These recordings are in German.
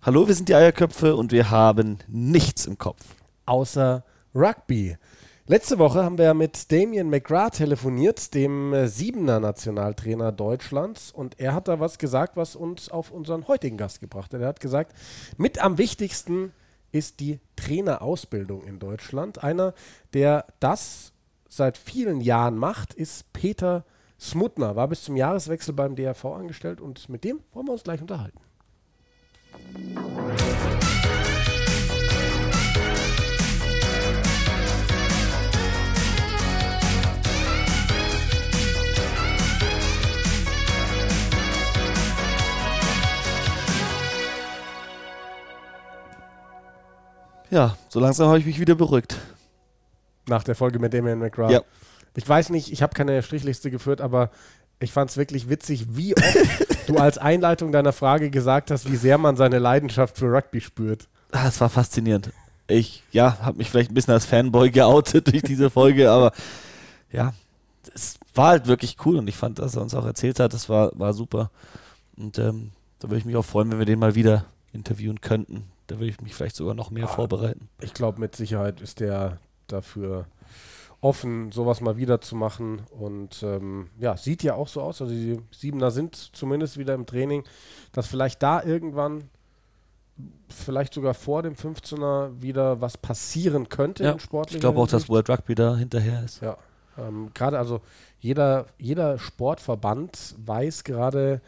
Hallo, wir sind die Eierköpfe und wir haben nichts im Kopf. Außer Rugby. Letzte Woche haben wir mit Damien McGrath telefoniert, dem äh, Siebener Nationaltrainer Deutschlands. Und er hat da was gesagt, was uns auf unseren heutigen Gast gebracht hat. Er hat gesagt, mit am wichtigsten ist die Trainerausbildung in Deutschland. Einer, der das seit vielen Jahren macht, ist Peter Smutner. War bis zum Jahreswechsel beim DRV angestellt und mit dem wollen wir uns gleich unterhalten. Ja, so langsam habe ich mich wieder beruhigt. Nach der Folge mit Damien McGrath. Ja. Ich weiß nicht, ich habe keine Strichliste geführt, aber ich fand es wirklich witzig, wie oft du als Einleitung deiner Frage gesagt hast, wie sehr man seine Leidenschaft für Rugby spürt. Ah, es war faszinierend. Ich, ja, habe mich vielleicht ein bisschen als Fanboy geoutet durch diese Folge, aber ja, es war halt wirklich cool und ich fand, dass er uns auch erzählt hat, das war, war super. Und ähm, da würde ich mich auch freuen, wenn wir den mal wieder interviewen könnten. Da würde ich mich vielleicht sogar noch mehr Ah. vorbereiten. Ich glaube, mit Sicherheit ist der dafür offen, sowas mal wieder zu machen. Und ähm, ja, sieht ja auch so aus. Also die Siebener sind zumindest wieder im Training, dass vielleicht da irgendwann, vielleicht sogar vor dem 15er, wieder was passieren könnte Ja, in sportlicher ich glaube auch, dass. World Rugby da hinterher ist. Ja, ähm, gerade also jeder, jeder Sportverband weiß gerade,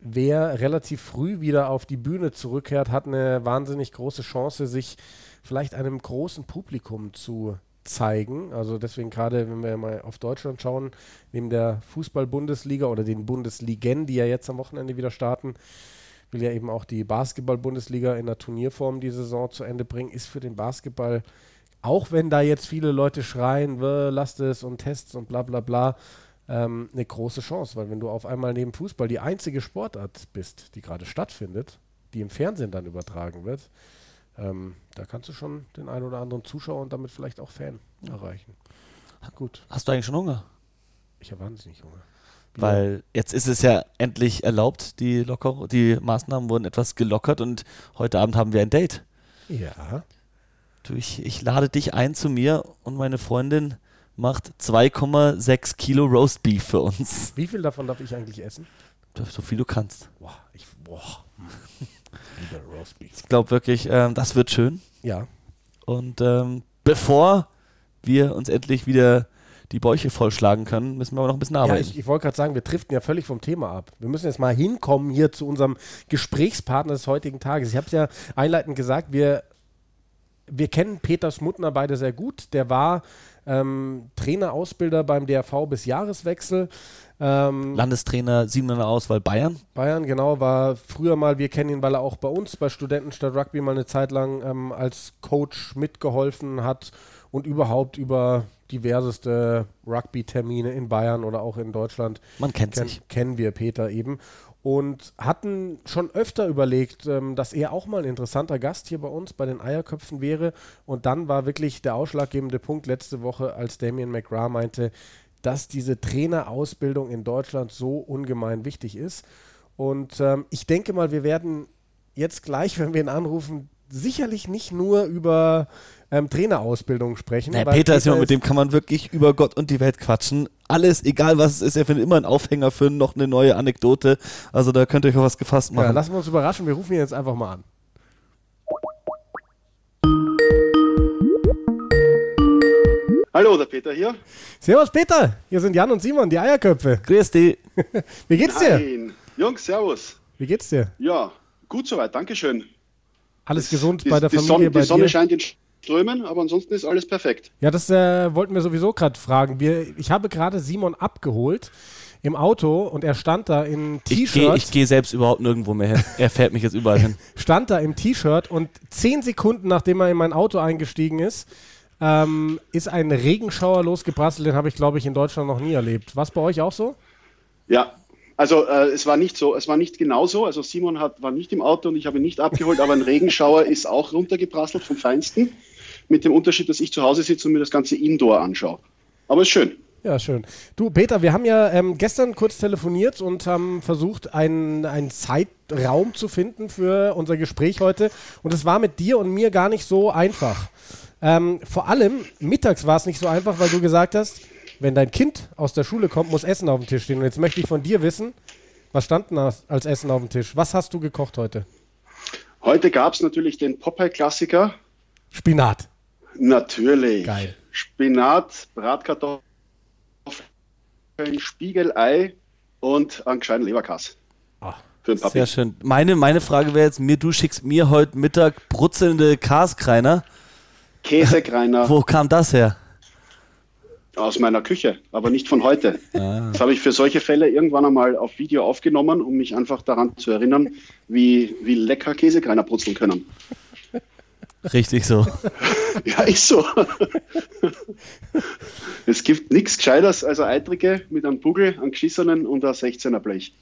wer relativ früh wieder auf die Bühne zurückkehrt, hat eine wahnsinnig große Chance, sich vielleicht einem großen Publikum zu zeigen. Also deswegen gerade, wenn wir mal auf Deutschland schauen, neben der Fußball-Bundesliga oder den Bundesligen, die ja jetzt am Wochenende wieder starten, will ja eben auch die Basketball-Bundesliga in der Turnierform die Saison zu Ende bringen, ist für den Basketball auch wenn da jetzt viele Leute schreien, "Wö, lasst es und Tests und bla bla bla, ähm, eine große Chance, weil wenn du auf einmal neben Fußball die einzige Sportart bist, die gerade stattfindet, die im Fernsehen dann übertragen wird, ähm, da kannst du schon den einen oder anderen Zuschauer und damit vielleicht auch Fan erreichen. Gut, Hast du eigentlich schon Hunger? ich habe wahnsinnig Hunger. Weil jetzt ist es ja endlich erlaubt, die, Locker die Maßnahmen wurden etwas gelockert und heute Abend haben wir ein Date. Ja, Du, ich, ich lade dich ein zu mir und meine Freundin macht 2,6 Kilo Roast Beef für uns. wie viel davon darf ich eigentlich essen? So viel du kannst. Boah, ich, boah. Ich glaube wirklich, ähm, das wird schön. Ja, Und ähm, bevor wir uns endlich wieder die Bäuche vollschlagen können, müssen wir aber noch ein bisschen Ja, arbeiten. ich, ich wollte gerade sagen, wir driften ja völlig vom Thema ab. Wir müssen jetzt mal hinkommen hier zu unserem Gesprächspartner des heutigen Tages. Ich habe es ja einleitend gesagt, wir, wir kennen Peter Smutner beide sehr gut. Der war ähm, Trainerausbilder beim DRV bis Jahreswechsel. Ähm, Landestrainer, siebener Auswahl Bayern. Bayern, genau, war früher mal, wir kennen ihn, weil er auch bei uns bei Studenten statt Rugby mal eine Zeit lang ähm, als Coach mitgeholfen hat und überhaupt über diverseste Rugby-Termine in Bayern oder auch in Deutschland Man kennt ken, sich. kennen wir Peter eben. Und hatten schon öfter überlegt, ähm, dass er auch mal ein interessanter Gast hier bei uns bei den Eierköpfen wäre. Und dann war wirklich der ausschlaggebende Punkt letzte Woche, als Damien McGrath meinte, dass diese Trainerausbildung in Deutschland so ungemein wichtig ist. Und ähm, ich denke mal, wir werden jetzt gleich, wenn wir ihn anrufen, sicherlich nicht nur über ähm, Trainerausbildung sprechen. Naja, weil Peter ist jemand, mit dem kann man wirklich über Gott und die Welt quatschen. Alles, egal was es ist, er findet immer einen Aufhänger für noch eine neue Anekdote. Also da könnt ihr euch auf was gefasst Ja, machen. lassen wir uns überraschen. Wir rufen ihn jetzt einfach mal an. Hallo, der Peter hier. Servus Peter, hier sind Jan und Simon, die Eierköpfe. Grüß dich. Wie geht's dir? Nein. Jungs, servus. Wie geht's dir? Ja, gut soweit, Dankeschön. Alles gesund Die, bei der die Familie, Sonne, bei die Sonne dir? scheint in Strömen, aber ansonsten ist alles perfekt. Ja, das äh, wollten wir sowieso gerade fragen. Wir, ich habe gerade Simon abgeholt im Auto und er stand da in Ich gehe T-Shirt, ich geh selbst überhaupt nirgendwo mehr hin. Er fährt mich jetzt überall hin. stand da im T-Shirt und zehn Sekunden nachdem er in mein Auto eingestiegen ist, ähm, ist ein Regenschauer losgeprasselt. Den habe ich, glaube ich, in Deutschland noch nie erlebt. Was bei euch auch so? Ja, also äh, es war nicht so, es war nicht genau so. Also Simon hat, war nicht im Auto und ich habe ihn nicht abgeholt, aber ein Regenschauer ist auch runtergeprasselt vom Feinsten. Mit dem Unterschied, dass ich zu Hause sitze und mir das Ganze indoor anschaue. Aber ist schön. Ja, schön. Du, Peter, wir haben ja ähm, gestern kurz telefoniert und haben versucht, einen, einen Zeitraum zu finden für unser Gespräch heute. Und es war mit dir und mir gar nicht so einfach. Ähm, vor allem mittags war es nicht so einfach, weil du gesagt hast, wenn dein Kind aus der Schule kommt, muss Essen auf dem Tisch stehen. Und jetzt möchte ich von dir wissen, was stand denn als Essen auf dem Tisch? Was hast du gekocht heute? Heute gab es natürlich den Popeye-Klassiker. Spinat. Natürlich. Geil. Spinat, Bratkartoffeln, Spiegelei und einen gescheiten Leberkass. Ach, für den Papi. Sehr schön. Meine, meine Frage wäre jetzt mir, du schickst mir heute Mittag brutzelnde Kaskreiner. Käsekreiner. Wo kam das her? Aus meiner Küche, aber nicht von heute. Ah. Das habe ich für solche Fälle irgendwann einmal auf Video aufgenommen, um mich einfach daran zu erinnern, wie, wie lecker Käsekreiner brutzeln können. Richtig so. ja, ist so. es gibt nichts Gescheiteres als eine Eitrige mit einem Bugel, einem geschissenen und einem 16er Blech.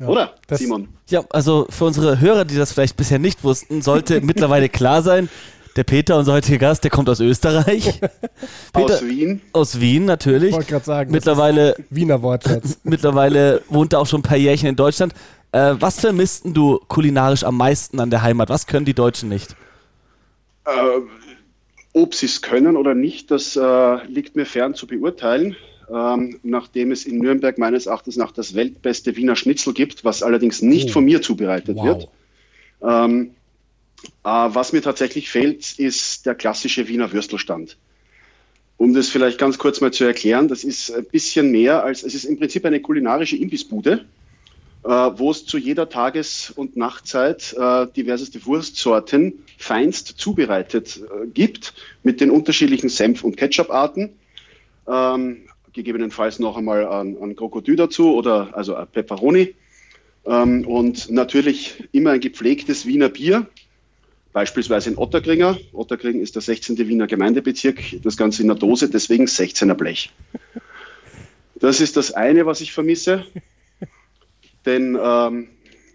Ja, Oder, Simon? Ja, also für unsere Hörer, die das vielleicht bisher nicht wussten, sollte mittlerweile klar sein, der Peter, unser heutiger Gast, der kommt aus Österreich. Peter, aus Wien. Aus Wien, natürlich. Ich wollte gerade sagen. Mittlerweile, Wiener Wortschatz. mittlerweile wohnt er auch schon ein paar Jährchen in Deutschland. Äh, was vermissten du kulinarisch am meisten an der Heimat? Was können die Deutschen nicht? Äh, ob sie es können oder nicht, das äh, liegt mir fern zu beurteilen. Ähm, nachdem es in Nürnberg meines Erachtens nach das weltbeste Wiener Schnitzel gibt, was allerdings nicht oh. von mir zubereitet wow. wird. Ähm, äh, was mir tatsächlich fehlt, ist der klassische Wiener Würstelstand. Um das vielleicht ganz kurz mal zu erklären, das ist ein bisschen mehr als, es ist im Prinzip eine kulinarische Imbissbude, äh, wo es zu jeder Tages- und Nachtzeit äh, diverseste Wurstsorten feinst zubereitet äh, gibt, mit den unterschiedlichen Senf- und Ketchup-Arten. Ähm, gegebenenfalls noch einmal ein, ein Krokodil dazu oder also ein Pepperoni. Ähm, und natürlich immer ein gepflegtes Wiener Bier, beispielsweise in Otterkringer. Otterkring ist der 16. Wiener Gemeindebezirk, das Ganze in der Dose, deswegen 16er Blech. Das ist das eine, was ich vermisse. Denn ähm,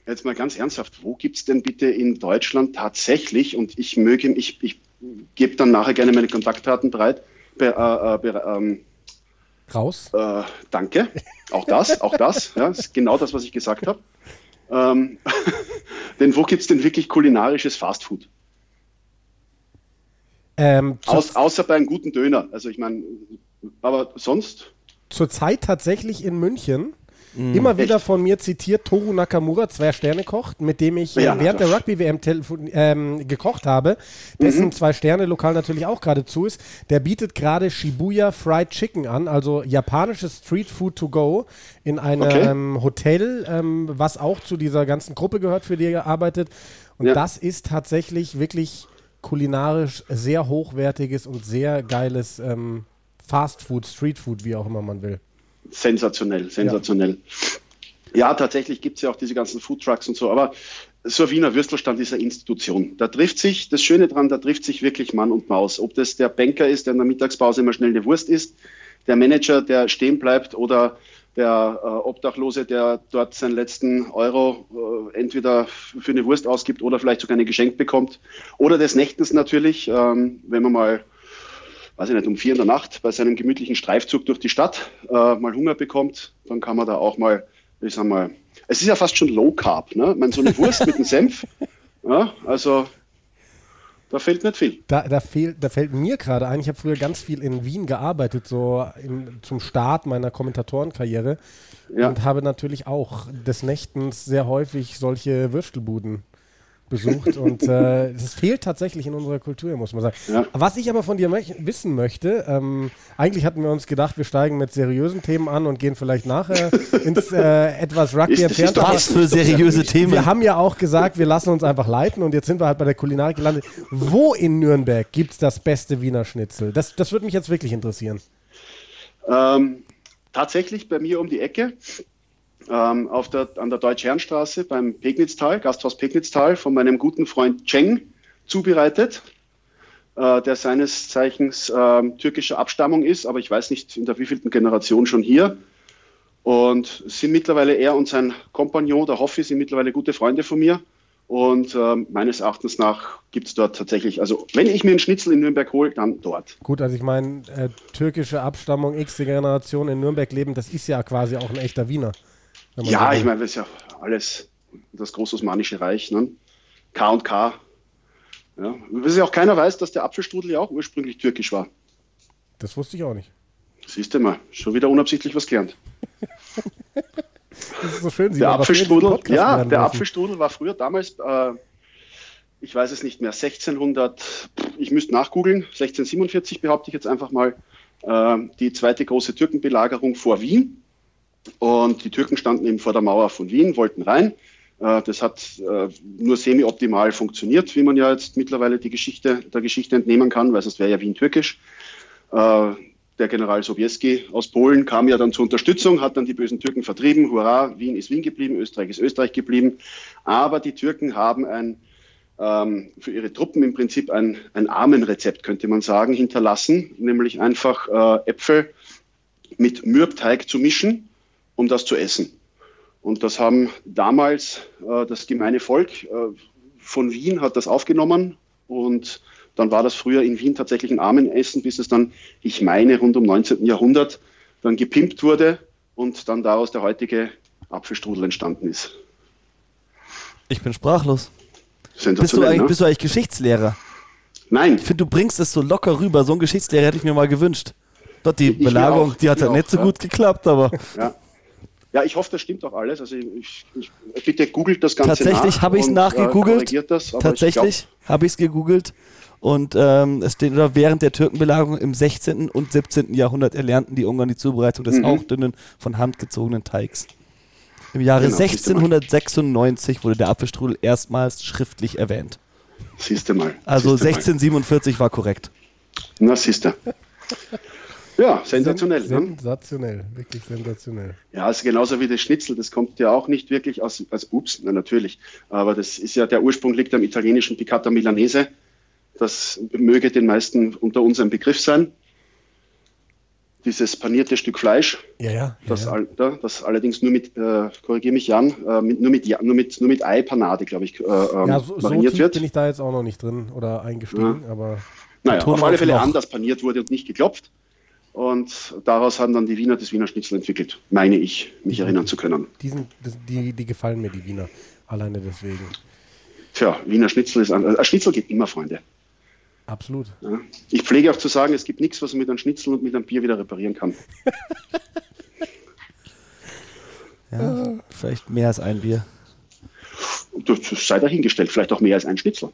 jetzt mal ganz ernsthaft, wo gibt es denn bitte in Deutschland tatsächlich, und ich möge, ich, ich gebe dann nachher gerne meine Kontaktdaten bereit, be, äh, be, ähm, raus. Äh, danke. Auch das, auch das, ja, ist genau das, was ich gesagt habe. Ähm, denn wo gibt es denn wirklich kulinarisches Fastfood? Ähm, Aus, außer bei einem guten Döner. Also ich meine, aber sonst? Zurzeit tatsächlich in München Mm, Immer wieder echt? von mir zitiert Toru Nakamura, Zwei-Sterne-Koch, mit dem ich ja, während der Rugby-WM ähm, gekocht habe, dessen mhm. Zwei-Sterne-Lokal natürlich auch gerade zu ist. Der bietet gerade Shibuya Fried Chicken an, also japanisches Street Food to go in einem okay. Hotel, ähm, was auch zu dieser ganzen Gruppe gehört, für die er arbeitet. Und ja. das ist tatsächlich wirklich kulinarisch sehr hochwertiges und sehr geiles ähm, Fast Food, Street Food, wie auch immer man will sensationell, sensationell. Ja, ja tatsächlich gibt es ja auch diese ganzen Foodtrucks und so, aber so ein Wiener Würstelstand ist eine Institution. Da trifft sich, das Schöne dran, da trifft sich wirklich Mann und Maus. Ob das der Banker ist, der in der Mittagspause immer schnell eine Wurst isst, der Manager, der stehen bleibt oder der äh, Obdachlose, der dort seinen letzten Euro äh, entweder für eine Wurst ausgibt oder vielleicht sogar eine geschenkt bekommt. Oder des Nächtens natürlich, ähm, wenn man mal weiß ich nicht, um vier in der Nacht bei seinem gemütlichen Streifzug durch die Stadt äh, mal Hunger bekommt, dann kann man da auch mal, ich sag mal, es ist ja fast schon Low Carb, ne? Man so eine Wurst mit einem Senf, ja, also da fehlt nicht viel. Da, da, fehl, da fällt mir gerade ein, ich habe früher ganz viel in Wien gearbeitet, so in, zum Start meiner Kommentatorenkarriere. Ja. Und habe natürlich auch des Nächtens sehr häufig solche Würstelbuden besucht und äh, das fehlt tatsächlich in unserer Kultur, muss man sagen. Ja. Was ich aber von dir möch wissen möchte, ähm, eigentlich hatten wir uns gedacht, wir steigen mit seriösen Themen an und gehen vielleicht nachher ins äh, etwas Rugby entfernt. Was für seriöse Themen? Wir haben ja auch gesagt, wir lassen uns einfach leiten und jetzt sind wir halt bei der Kulinarik gelandet. Wo in Nürnberg gibt es das beste Wiener Schnitzel? Das, das würde mich jetzt wirklich interessieren. Ähm, tatsächlich bei mir um die Ecke ähm, auf der, an der Deutsch-Herrenstraße beim Pegnitztal, Gasthaus Pegnitztal, von meinem guten Freund Cheng zubereitet, äh, der seines Zeichens äh, türkischer Abstammung ist, aber ich weiß nicht in der wievielten Generation schon hier. Und sind mittlerweile er und sein Kompagnon, der Hoffi, sind mittlerweile gute Freunde von mir. Und äh, meines Erachtens nach gibt es dort tatsächlich, also wenn ich mir einen Schnitzel in Nürnberg hole, dann dort. Gut, also ich meine, äh, türkische Abstammung, x Generation in Nürnberg leben, das ist ja quasi auch ein echter Wiener. Ja, ich meine, das ist ja alles das Großosmanische Reich, ne? K und K. Ja. Was ja auch keiner weiß, dass der Apfelstrudel ja auch ursprünglich türkisch war. Das wusste ich auch nicht. Siehst du mal, schon wieder unabsichtlich was gelernt. das ist so schön. Sie der Apfelstrudel, ja, der Apfelstrudel war früher damals, äh, ich weiß es nicht mehr, 1600, ich müsste nachgoogeln, 1647 behaupte ich jetzt einfach mal, äh, die zweite große Türkenbelagerung vor Wien. Und die Türken standen eben vor der Mauer von Wien, wollten rein. Äh, das hat äh, nur semi-optimal funktioniert, wie man ja jetzt mittlerweile die Geschichte, der Geschichte entnehmen kann, weil sonst wäre ja Wien türkisch. Äh, der General Sobieski aus Polen kam ja dann zur Unterstützung, hat dann die bösen Türken vertrieben. Hurra, Wien ist Wien geblieben, Österreich ist Österreich geblieben. Aber die Türken haben ein, ähm, für ihre Truppen im Prinzip ein, ein Armenrezept, könnte man sagen, hinterlassen, nämlich einfach Äpfel mit Mürbteig zu mischen, um das zu essen. Und das haben damals äh, das gemeine Volk äh, von Wien hat das aufgenommen und dann war das früher in Wien tatsächlich ein Armenessen, bis es dann, ich meine, rund um 19. Jahrhundert dann gepimpt wurde und dann daraus der heutige Apfelstrudel entstanden ist. Ich bin sprachlos. Bist du, eigentlich, ne? bist du eigentlich Geschichtslehrer? Nein. Ich finde, du bringst es so locker rüber. So einen Geschichtslehrer hätte ich mir mal gewünscht. Dort die ich Belagerung, auch, die hat ja nicht so gut geklappt, aber. Ja. Ja, ich hoffe, das stimmt auch alles. Also ich, ich, bitte googelt das Ganze Tatsächlich habe ich es nachgegoogelt. Äh, Tatsächlich habe ich es gegoogelt. Und ähm, es steht, oder während der Türkenbelagerung im 16. und 17. Jahrhundert erlernten die Ungarn die Zubereitung des mhm. hauchdünnen, von Hand gezogenen Teigs. Im Jahre genau, 1696 wurde der Apfelstrudel erstmals schriftlich erwähnt. Siehst du mal. Also 1647 mal. war korrekt. Na, siehst du. Ja, sensationell. Sen ne? sensationell, wirklich sensationell. Ja, also genauso wie das Schnitzel, das kommt ja auch nicht wirklich aus, als ups, na, natürlich, aber das ist ja, der Ursprung liegt am italienischen Piccata Milanese. Das möge den meisten unter uns ein Begriff sein. Dieses panierte Stück Fleisch, ja, ja, das, ja, all, das allerdings nur mit, äh, korrigiere mich Jan, äh, mit, nur, mit, nur, mit, nur mit Ei-Panade, glaube ich, äh, ähm, ja, so, mariniert so wird. bin ich da jetzt auch noch nicht drin oder eingestiegen, aber... Naja, auf alle Fälle noch. anders paniert wurde und nicht geklopft. Und daraus haben dann die Wiener das Wiener Schnitzel entwickelt, meine ich, mich erinnern zu können. Die, sind, die, die gefallen mir, die Wiener, alleine deswegen. Tja, Wiener Schnitzel ist ein, ein Schnitzel geht immer, Freunde. Absolut. Ja. Ich pflege auch zu sagen, es gibt nichts, was man mit einem Schnitzel und mit einem Bier wieder reparieren kann. ja, vielleicht mehr als ein Bier. Das sei dahingestellt, vielleicht auch mehr als ein Schnitzel.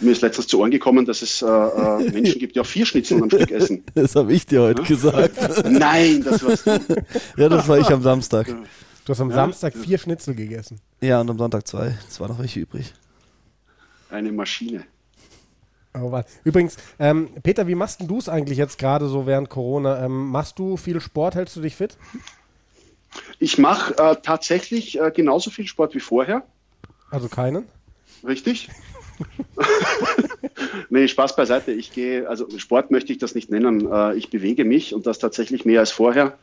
Mir ist letztens zu Ohren gekommen, dass es äh, äh Menschen gibt, die auch vier Schnitzel am Stück essen. Das habe ich dir heute ja? gesagt. Nein, das warst du. Ja, das war ich am Samstag. Du hast am ja? Samstag vier Schnitzel gegessen. Ja, und am Sonntag zwei. Es war noch welche übrig. Eine Maschine. Oh, Übrigens, ähm, Peter, wie machst du es eigentlich jetzt gerade so während Corona? Ähm, machst du viel Sport? Hältst du dich fit? Ich mache äh, tatsächlich äh, genauso viel Sport wie vorher. Also keinen? Richtig. nee, Spaß beiseite. Ich gehe, also Sport möchte ich das nicht nennen. Äh, ich bewege mich und das tatsächlich mehr als vorher.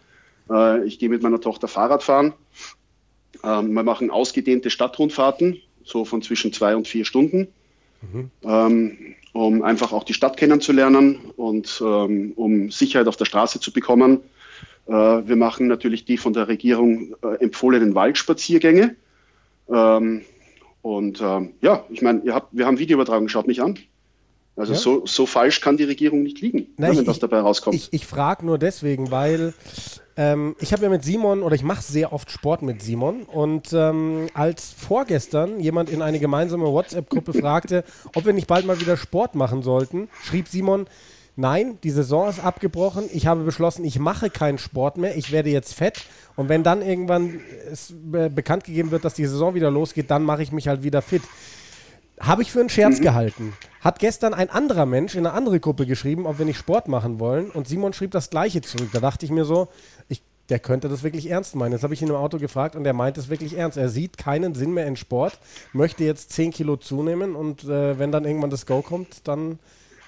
Äh, ich gehe mit meiner Tochter Fahrrad fahren. Ähm, wir machen ausgedehnte Stadtrundfahrten, so von zwischen zwei und vier Stunden. Mhm. Ähm, um einfach auch die Stadt kennenzulernen und ähm, um Sicherheit auf der Straße zu bekommen. Äh, wir machen natürlich die von der Regierung empfohlenen Waldspaziergänge. Ähm, und ähm, ja, ich meine, wir haben Videoübertragung, schaut mich an. Also ja? so, so falsch kann die Regierung nicht liegen, Nein, wenn ich, das dabei rauskommt. Ich, ich frage nur deswegen, weil ähm, ich habe ja mit Simon oder ich mache sehr oft Sport mit Simon und ähm, als vorgestern jemand in eine gemeinsame WhatsApp-Gruppe fragte, ob wir nicht bald mal wieder Sport machen sollten, schrieb Simon, nein, die Saison ist abgebrochen, ich habe beschlossen, ich mache keinen Sport mehr, ich werde jetzt fett und wenn dann irgendwann es be bekannt gegeben wird, dass die Saison wieder losgeht, dann mache ich mich halt wieder fit. Habe ich für einen Scherz mhm. gehalten. Hat gestern ein anderer Mensch in eine andere Gruppe geschrieben, ob wir nicht Sport machen wollen. Und Simon schrieb das Gleiche zurück. Da dachte ich mir so, ich, der könnte das wirklich ernst meinen. Jetzt habe ich ihn im Auto gefragt und er meint es wirklich ernst. Er sieht keinen Sinn mehr in Sport, möchte jetzt 10 Kilo zunehmen und äh, wenn dann irgendwann das Go kommt, dann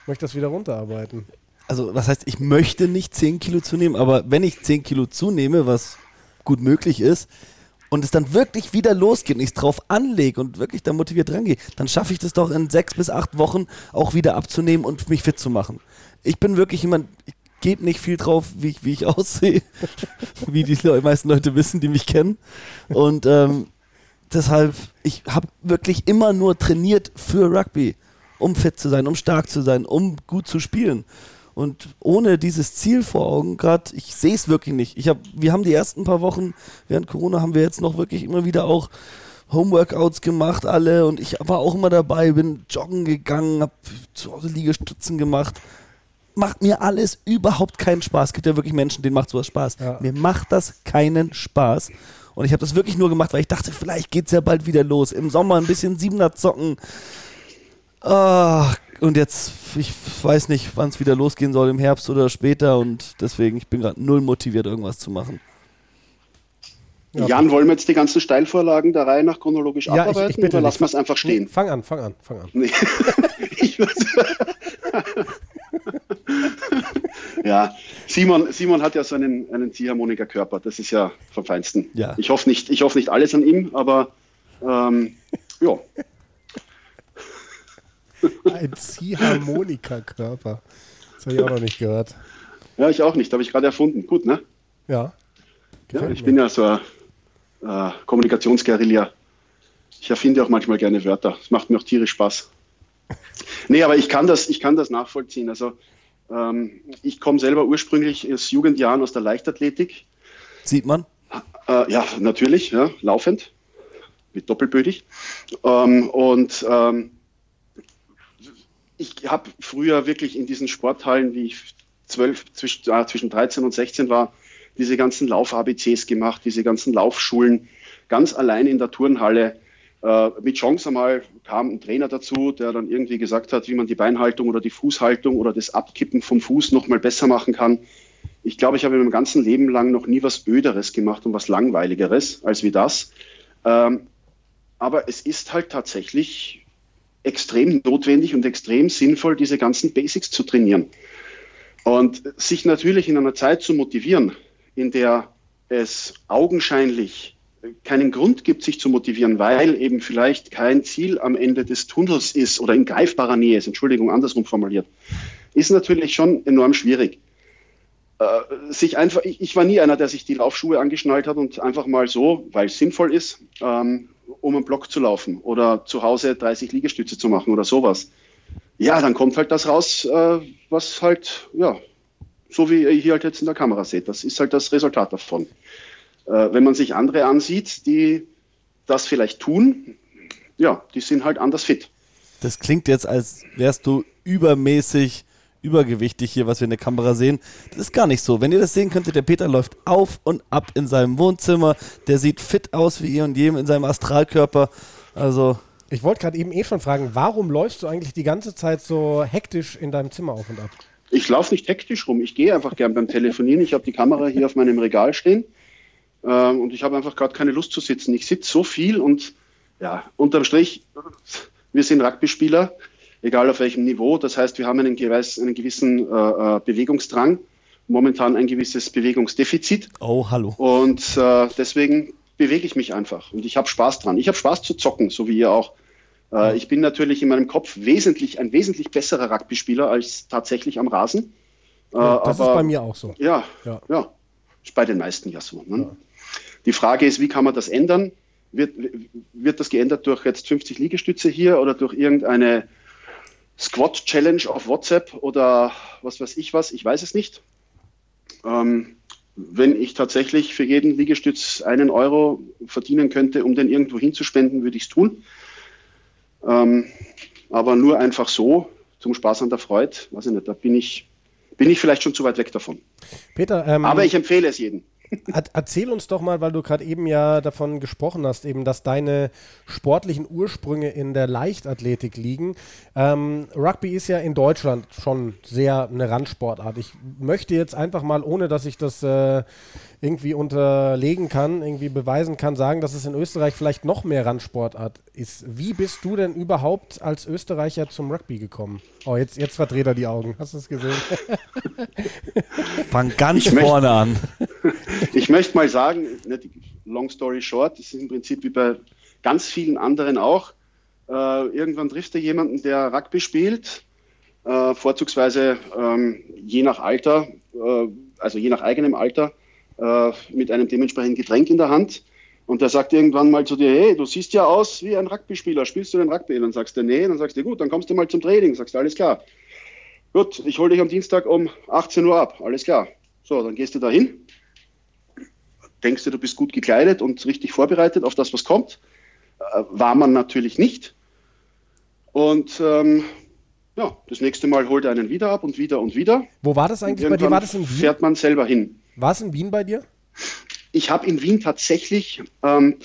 möchte das wieder runterarbeiten. Also, was heißt, ich möchte nicht 10 Kilo zunehmen, aber wenn ich 10 Kilo zunehme, was gut möglich ist, und es dann wirklich wieder losgeht und ich es drauf anlege und wirklich da motiviert rangehe, dann schaffe ich das doch in sechs bis acht Wochen auch wieder abzunehmen und mich fit zu machen. Ich bin wirklich jemand, ich gebe nicht viel drauf, wie ich, wie ich aussehe, wie die meisten Leute wissen, die mich kennen. Und ähm, deshalb, ich habe wirklich immer nur trainiert für Rugby, um fit zu sein, um stark zu sein, um gut zu spielen. Und ohne dieses Ziel vor Augen, gerade, ich sehe es wirklich nicht. Ich hab, wir haben die ersten paar Wochen während Corona haben wir jetzt noch wirklich immer wieder auch Homeworkouts gemacht, alle. Und ich war auch immer dabei, bin joggen gegangen, habe zu Hause Liegestützen gemacht. Macht mir alles überhaupt keinen Spaß. Es gibt ja wirklich Menschen, denen macht sowas Spaß. Ja. Mir macht das keinen Spaß. Und ich habe das wirklich nur gemacht, weil ich dachte, vielleicht geht es ja bald wieder los. Im Sommer ein bisschen Siebener zocken. Ah, und jetzt, ich weiß nicht, wann es wieder losgehen soll, im Herbst oder später. Und deswegen, ich bin gerade null motiviert, irgendwas zu machen. Ja. Jan, wollen wir jetzt die ganzen Steilvorlagen der Reihe nach chronologisch Ja, ich- ich abarbeiten bitte oder lassen wir es einfach stehen? Fang an, fang an, fang an. Nee. ich ja, Simon, Simon hat ja so einen, einen Ziehharmonika-Körper, das ist ja vom Feinsten. Ja. Ich hoffe nicht, ich hoffe nicht alles an ihm, aber ähm, ja, Ein Ziehharmonika-Körper. Das habe ich auch noch nicht gehört. ja, ich auch nicht, habe ich gerade erfunden. Gut, ne? Ja. Ja, ich mir. bin ja so ein äh, Kommunikationsguerilla. Ich erfinde auch manchmal gerne Wörter. Das macht mir auch tierisch Spaß. Nee, aber ich kann das, ich kann das nachvollziehen. Also ähm, ich komme selber ursprünglich aus Jugendjahren aus der Leichtathletik. Sieht man? Äh, ja, natürlich, ja, laufend, mit doppelbödig. Ähm, und ähm, ich habe früher wirklich in diesen Sporthallen, wie ich zwölf, zwischen, äh, zwischen 13 und 16 war, diese ganzen Lauf-ABCs gemacht, diese ganzen Laufschulen, ganz allein in der Turnhalle. Äh, mit Chance einmal kam ein Trainer dazu, der dann irgendwie gesagt hat, wie man die Beinhaltung oder die Fußhaltung oder das Abkippen vom Fuß nochmal besser machen kann. Ich glaube, ich habe in meinem ganzen Leben lang noch nie was Öderes gemacht und was Langweiligeres als wie das. Ähm, aber es ist halt tatsächlich extrem notwendig und extrem sinnvoll, diese ganzen Basics zu trainieren. Und sich natürlich in einer Zeit zu motivieren, in der es augenscheinlich keinen Grund gibt, sich zu motivieren, weil eben vielleicht kein Ziel am Ende des Tunnels ist oder in greifbarer Nähe ist, Entschuldigung, andersrum formuliert, ist natürlich schon enorm schwierig. Äh, sich einfach, ich, ich war nie einer, der sich die Laufschuhe angeschnallt hat und einfach mal so, weil es sinnvoll ist, ähm, um einen Block zu laufen oder zu Hause 30 Liegestütze zu machen oder sowas. Ja, dann kommt halt das raus, äh, was halt, ja, so wie ihr hier halt jetzt in der Kamera seht. Das ist halt das Resultat davon. Äh, wenn man sich andere ansieht, die das vielleicht tun, ja, die sind halt anders fit. Das klingt jetzt, als wärst du übermäßig übergewichtig hier, was wir in der Kamera sehen. Das ist gar nicht so. Wenn ihr das sehen könntet, der Peter läuft auf und ab in seinem Wohnzimmer. Der sieht fit aus wie ihr und jedem in seinem Astralkörper. Also, Ich wollte gerade eben eh schon fragen, warum läufst du eigentlich die ganze Zeit so hektisch in deinem Zimmer auf und ab? Ich laufe nicht hektisch rum. Ich gehe einfach gern beim Telefonieren. Ich habe die Kamera hier auf meinem Regal stehen ähm, und ich habe einfach gerade keine Lust zu sitzen. Ich sitze so viel und ja, unterm Strich, wir sind Rugby-Spieler, egal auf welchem Niveau. Das heißt, wir haben einen, gewiss, einen gewissen äh, äh, Bewegungsdrang, momentan ein gewisses Bewegungsdefizit oh, hallo. und äh, deswegen bewege ich mich einfach und ich habe Spaß dran. Ich habe Spaß zu zocken, so wie ihr auch. Äh, ich bin natürlich in meinem Kopf wesentlich ein wesentlich besserer Rugby-Spieler als tatsächlich am Rasen. Äh, das aber, ist bei mir auch so. Ja, Ja. ja. Ist bei den meisten ja so. Ne? Die Frage ist, wie kann man das ändern? Wird, wird das geändert durch jetzt 50 Liegestütze hier oder durch irgendeine Squat-Challenge auf WhatsApp oder was weiß ich was? Ich weiß es nicht. Ähm, wenn ich tatsächlich für jeden Liegestütz einen Euro verdienen könnte, um den irgendwo hinzuspenden, würde ich es tun. Ähm, aber nur einfach so, zum Spaß an der Freude, weiß ich nicht, da bin ich, bin ich vielleicht schon zu weit weg davon. Peter, ähm, Aber ich empfehle es jedem. Er- Erzähl uns doch mal, weil du gerade eben ja davon gesprochen hast, eben, dass deine sportlichen Ursprünge in der Leichtathletik liegen. Ähm, Rugby ist ja in Deutschland schon sehr eine Randsportart. Ich möchte jetzt einfach mal, ohne dass ich das äh, irgendwie unterlegen kann, irgendwie beweisen kann, sagen, dass es in Österreich vielleicht noch mehr Randsportart ist. Wie bist du denn überhaupt als Österreicher zum Rugby gekommen? Oh, jetzt, jetzt verdreht er die Augen. Hast du es gesehen? Fang ganz Ich möchte- vorne an. Ich möchte mal sagen, ne, long story short, das ist im Prinzip wie bei ganz vielen anderen auch. Äh, irgendwann trifft er jemanden, der Rugby spielt, äh, vorzugsweise ähm, je nach Alter, äh, also je nach eigenem Alter, äh, mit einem dementsprechenden Getränk in der Hand. Und der sagt irgendwann mal zu dir, hey, du siehst ja aus wie ein Rugby-Spieler, spielst du den Rugby? Und dann sagst du, nee, dann sagst du, gut, dann kommst du mal zum Training. Sagst du, alles klar. Gut, ich hole dich am Dienstag um 18 Uhr ab, alles klar. So, dann gehst du da hin, denkst du, du bist gut gekleidet und richtig vorbereitet auf das, was kommt. Äh, war man natürlich nicht. Und ähm, ja, das nächste Mal holt er einen wieder ab und wieder und wieder. Wo war das eigentlich bei dir? War das in Wien? Fährt man selber hin. War es in Wien bei dir? Ich habe in Wien tatsächlich ähm,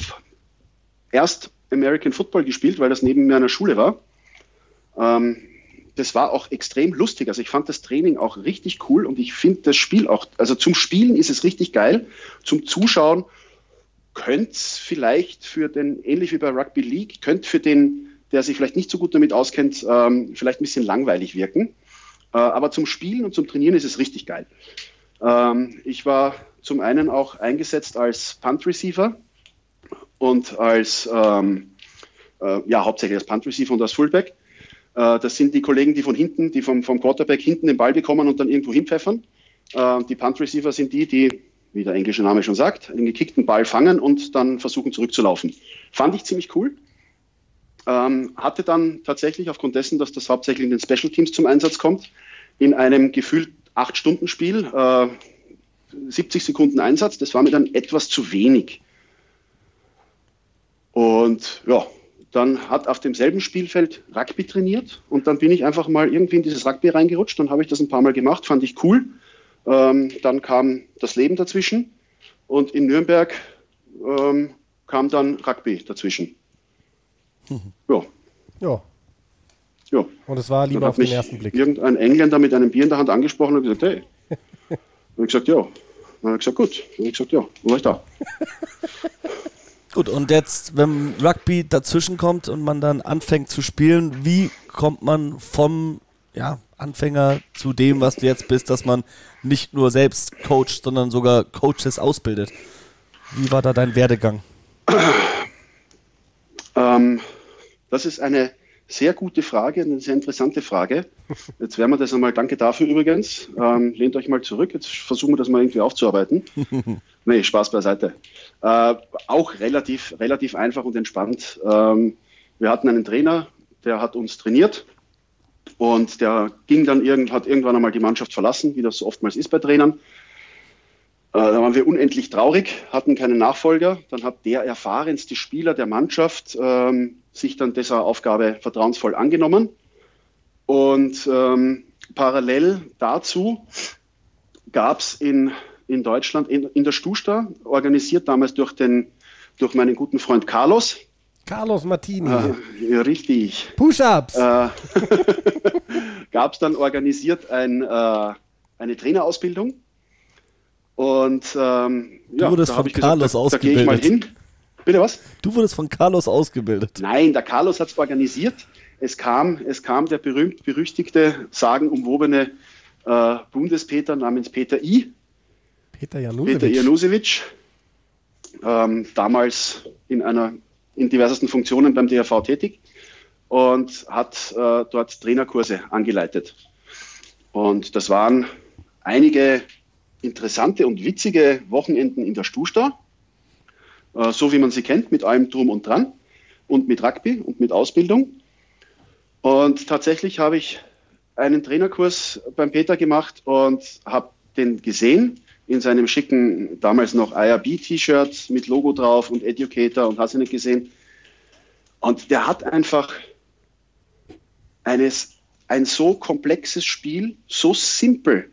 erst American Football gespielt, weil das neben der Schule war. Ähm, das war auch extrem lustig. Also ich fand das Training auch richtig cool und ich finde das Spiel auch, also zum Spielen ist es richtig geil. Zum Zuschauen könnte es vielleicht für den, ähnlich wie bei Rugby League, könnte für den, der sich vielleicht nicht so gut damit auskennt, ähm, vielleicht ein bisschen langweilig wirken. Äh, aber zum Spielen und zum Trainieren ist es richtig geil. Ähm, ich war zum einen auch eingesetzt als Punt Receiver und als, ähm, äh, ja, hauptsächlich als Punt Receiver und als Fullback. Äh, das sind die Kollegen, die von hinten, die vom, vom Quarterback hinten den Ball bekommen und dann irgendwo hinpfeffern. Äh, die Punt Receiver sind die, die, wie der englische Name schon sagt, den gekickten Ball fangen und dann versuchen zurückzulaufen. Fand ich ziemlich cool. Ähm, hatte dann tatsächlich aufgrund dessen, dass das hauptsächlich in den Special Teams zum Einsatz kommt, in einem gefühlt 8-Stunden-Spiel äh, 70 Sekunden Einsatz. Das war mir dann etwas zu wenig. Und ja, dann hat auf demselben Spielfeld Rugby trainiert und dann bin ich einfach mal irgendwie in dieses Rugby reingerutscht. Dann habe ich das ein paar Mal gemacht, fand ich cool. Ähm, dann kam das Leben dazwischen und in Nürnberg ähm, kam dann Rugby dazwischen. Mhm. Ja. Ja. Ja. Und es war lieber auf den ersten Blick. Irgendein Engländer mit einem Bier in der Hand angesprochen und gesagt, hey. und ich gesagt, ja. Dann habe ich gesagt, gut. Dann habe ich gesagt, ja, wo war ich da? Gut, und jetzt, wenn Rugby dazwischen kommt und man dann anfängt zu spielen, wie kommt man vom ja, Anfänger zu dem, was du jetzt bist, dass man nicht nur selbst coacht, sondern sogar Coaches ausbildet? Wie war da dein Werdegang? Ähm, das ist eine sehr gute Frage, eine sehr interessante Frage. Jetzt werden wir das einmal, danke dafür übrigens. Ähm, lehnt euch mal zurück, jetzt versuchen wir das mal irgendwie aufzuarbeiten. nee, Spaß beiseite. Äh, auch relativ, relativ einfach und entspannt. Ähm, wir hatten einen Trainer, der hat uns trainiert und der ging dann irgend, hat irgendwann einmal die Mannschaft verlassen, wie das so oftmals ist bei Trainern. Äh, da waren wir unendlich traurig, hatten keinen Nachfolger. Dann hat der erfahrenste Spieler der Mannschaft ähm, sich dann dieser Aufgabe vertrauensvoll angenommen. Und ähm, parallel dazu gab es in, in Deutschland, in, in der Stusta, organisiert damals durch, den, durch meinen guten Freund Carlos. Carlos Martini. Äh, ja, richtig. Push-ups. Äh, gab es dann organisiert ein, äh, eine Trainerausbildung. Und ähm, du ja, wurdest von Carlos gesagt, da, ausgebildet. Da gehe ich mal hin. Bitte was? Du wurdest von Carlos ausgebildet. Nein, der Carlos hat es organisiert. Es kam, es kam der berühmt-berüchtigte, sagenumwobene äh, Bundespeter namens Peter I. Peter Janusewitsch. Peter Janusewitsch. Ähm, damals in einer in diversesten Funktionen beim DRV tätig und hat äh, dort Trainerkurse angeleitet. Und das waren einige interessante und witzige Wochenenden in der Stusta. Äh, so wie man sie kennt, mit allem drum und dran und mit Rugby und mit Ausbildung. Und tatsächlich habe ich einen Trainerkurs beim Peter gemacht und habe den gesehen in seinem schicken, damals noch IRB-T-Shirt mit Logo drauf und Educator und hast ihn nicht gesehen. Und der hat einfach eines, ein so komplexes Spiel, so simpel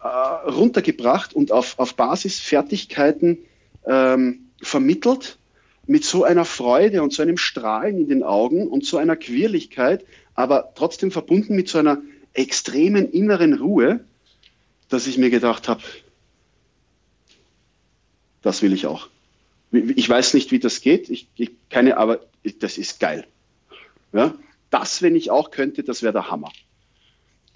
äh, runtergebracht und auf, auf Basisfertigkeiten ähm, vermittelt mit so einer Freude und so einem Strahlen in den Augen und so einer Quirligkeit, aber trotzdem verbunden mit so einer extremen inneren Ruhe, dass ich mir gedacht habe, das will ich auch. Ich weiß nicht, wie das geht, ich, ich keine, aber das ist geil. Ja? Das, wenn ich auch könnte, das wäre der Hammer.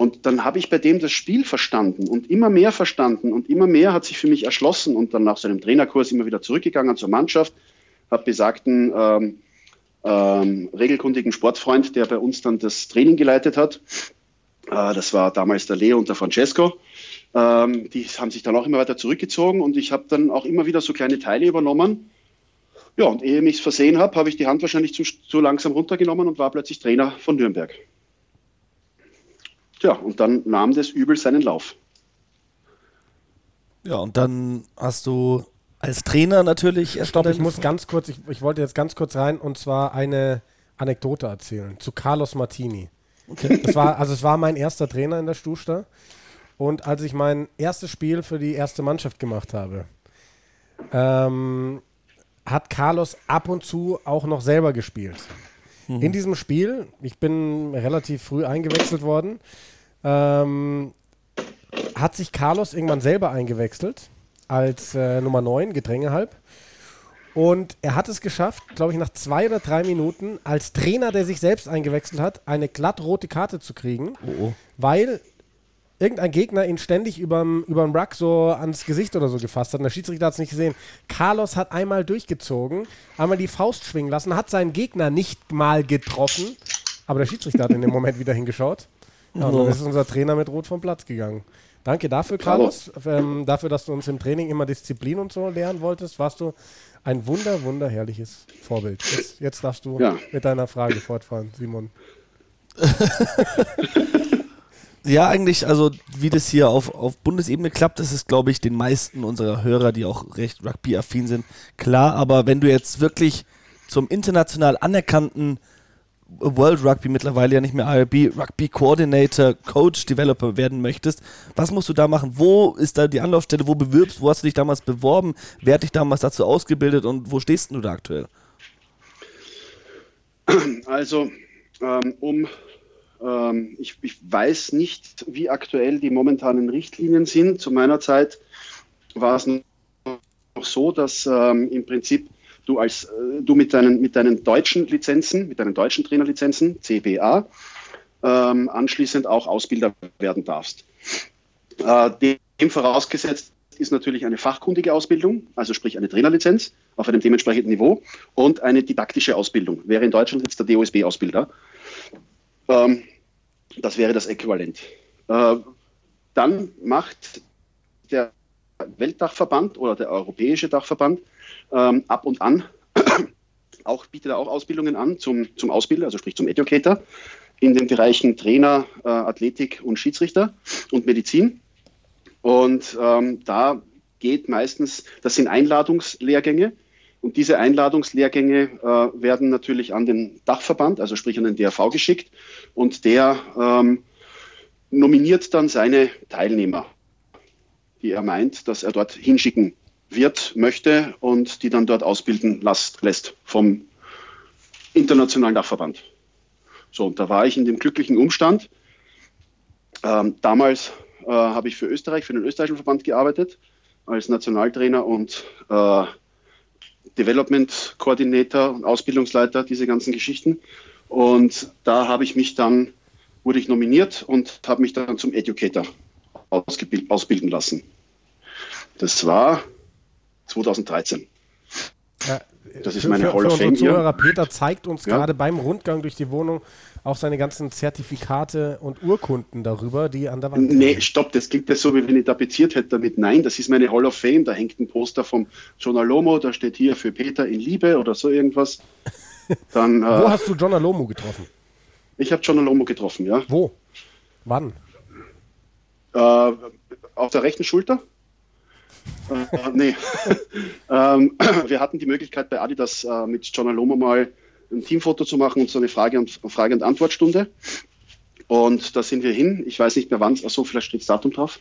Und dann habe ich bei dem das Spiel verstanden und immer mehr verstanden und immer mehr hat sich für mich erschlossen und dann nach seinem Trainerkurs immer wieder zurückgegangen zur Mannschaft, habe besagten ähm, ähm, regelkundigen Sportfreund, der bei uns dann das Training geleitet hat. Äh, das war damals der Leo und der Francesco. Ähm, die haben sich dann auch immer weiter zurückgezogen und ich habe dann auch immer wieder so kleine Teile übernommen. Ja, und ehe ich es versehen habe, habe ich die Hand wahrscheinlich zu, zu langsam runtergenommen und war plötzlich Trainer von Nürnberg. Ja, und dann nahm das Übel seinen Lauf. Ja, und dann hast du als Trainer natürlich erst. Stopp, ich muss ganz kurz, ich, ich, wollte jetzt ganz kurz rein und zwar eine Anekdote erzählen zu Carlos Martini. Okay. Das war, also es war mein erster Trainer in der Stuster. Und als ich mein erstes Spiel für die erste Mannschaft gemacht habe, ähm, hat Carlos ab und zu auch noch selber gespielt. Mhm. In diesem Spiel, ich bin relativ früh eingewechselt worden, ähm, hat sich Carlos irgendwann selber eingewechselt als äh, Nummer 9, Gedrängehalb. Und er hat es geschafft, glaube ich, nach zwei oder drei Minuten als Trainer, der sich selbst eingewechselt hat, eine glatt rote Karte zu kriegen, oh, oh. weil irgendein Gegner ihn ständig überm, überm Ruck so ans Gesicht oder so gefasst hat. Und der Schiedsrichter hat es nicht gesehen. Carlos hat einmal durchgezogen, einmal die Faust schwingen lassen, hat seinen Gegner nicht mal getroffen, aber der Schiedsrichter hat in dem Moment wieder hingeschaut. Ja, und dann ist unser Trainer mit Rot vom Platz gegangen. Danke dafür, Carlos. Ähm, dafür, dass du uns im Training immer Disziplin und so lernen wolltest, warst du ein wunder, wunderherrliches Vorbild. Jetzt, jetzt darfst du ja. mit deiner Frage fortfahren, Simon. ja, eigentlich, also wie das hier auf, auf Bundesebene klappt, das ist, glaube ich, den meisten unserer Hörer, die auch recht Rugby-affin sind, klar. Aber wenn du jetzt wirklich zum international anerkannten World Rugby mittlerweile ja nicht mehr IRB, Rugby Coordinator, Coach, Developer werden möchtest, was musst du da machen? Wo ist da die Anlaufstelle? Wo bewirbst? Wo hast du dich damals beworben? Wer hat dich damals dazu ausgebildet und wo stehst du da aktuell? Also, ähm, um ähm, ich, ich, weiß nicht, wie aktuell die momentanen Richtlinien sind. Zu meiner Zeit war es noch so, dass ähm, im Prinzip du als äh, du mit deinen, mit deinen deutschen Lizenzen, mit deinen deutschen Trainerlizenzen, CBA, ähm, anschließend auch Ausbilder werden darfst. Äh, dem vorausgesetzt ist natürlich eine fachkundige Ausbildung, also sprich eine Trainerlizenz auf einem dementsprechenden Niveau und eine didaktische Ausbildung. Wäre in Deutschland jetzt der DOSB-Ausbilder. Ähm, das wäre das Äquivalent. Äh, dann macht der Weltdachverband oder der Europäische Dachverband ähm, ab und an auch, bietet er auch Ausbildungen an zum, zum Ausbilder, also sprich zum Educator, in den Bereichen Trainer, äh, Athletik und Schiedsrichter und Medizin. Und ähm, da geht meistens, das sind Einladungslehrgänge. Und diese Einladungslehrgänge äh, werden natürlich an den Dachverband, also sprich an den DRV geschickt. Und der ähm, nominiert dann seine Teilnehmer, die er meint, dass er dort hinschicken wird, möchte und die dann dort ausbilden lässt, lässt vom internationalen Dachverband. So, und da war ich in dem glücklichen Umstand. Ähm, damals äh, habe ich für Österreich, für den österreichischen Verband gearbeitet, als Nationaltrainer und äh, Development Coordinator und Ausbildungsleiter, diese ganzen Geschichten. Und da habe ich mich dann, wurde ich nominiert und habe mich dann zum Educator ausbilden lassen. Das war 2013. Ja, das ist meine für, Hall of Fame Zuhörer, Peter zeigt uns ja. gerade beim Rundgang durch die Wohnung auch seine ganzen Zertifikate und Urkunden darüber, die an der Wand sind. Nee, stopp, das klingt ja so, wie wenn ich tapeziert hätte damit. Nein, das ist meine Hall of Fame. Da hängt ein Poster vom John Alomo, da steht hier für Peter in Liebe oder so irgendwas. Dann, Wo äh, hast du John Alomo getroffen? Ich habe John Alomo getroffen, ja. Wo? Wann? Äh, auf der rechten Schulter. Äh, nee. ähm, wir hatten die Möglichkeit bei Adidas äh, mit John Alomo mal ein Teamfoto zu machen und so eine Frage- und, Frage und Antwortstunde. Und da sind wir hin. Ich weiß nicht mehr wann. Achso, vielleicht steht das Datum drauf.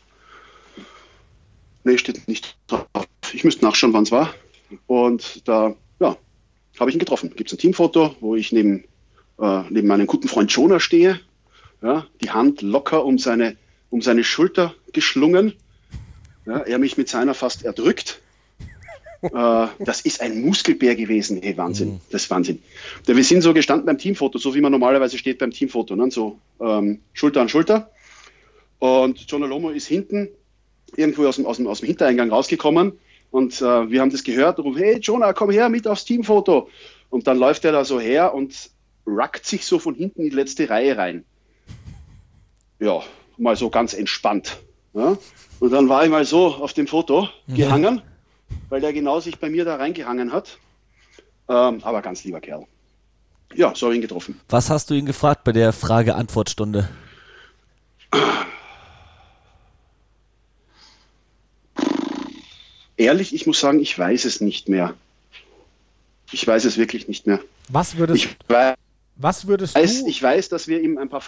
Nee, steht nicht drauf. Ich müsste nachschauen, wann es war. Und da, ja, habe ich ihn getroffen. Gibt es ein Teamfoto, wo ich neben, äh, neben meinem guten Freund Jonah stehe. Ja, die Hand locker um seine, um seine Schulter geschlungen ja, er mich mit seiner fast erdrückt. äh, das ist ein Muskelbär gewesen. Hey, Wahnsinn. Mhm. Das ist Wahnsinn. Wir sind so gestanden beim Teamfoto, so wie man normalerweise steht beim Teamfoto. Ne? So ähm, Schulter an Schulter. Und John Alomo ist hinten irgendwo aus dem, aus dem, aus dem Hintereingang rausgekommen und äh, wir haben das gehört und rufen, hey Jonah, komm her mit aufs Teamfoto. Und dann läuft er da so her und rackt sich so von hinten in die letzte Reihe rein. Ja, mal so ganz entspannt. Ja? Und dann war ich mal so auf dem Foto mhm. gehangen, weil der genau sich bei mir da reingehangen hat. Ähm, aber ganz lieber Kerl. Ja, so habe ich ihn getroffen. Was hast du ihn gefragt bei der Frage-Antwort-Stunde? Ehrlich, ich muss sagen, ich weiß es nicht mehr. Ich weiß es wirklich nicht mehr. Was würdest, ich weiß, was würdest weiß, du... Ich weiß, dass wir ihm ein paar...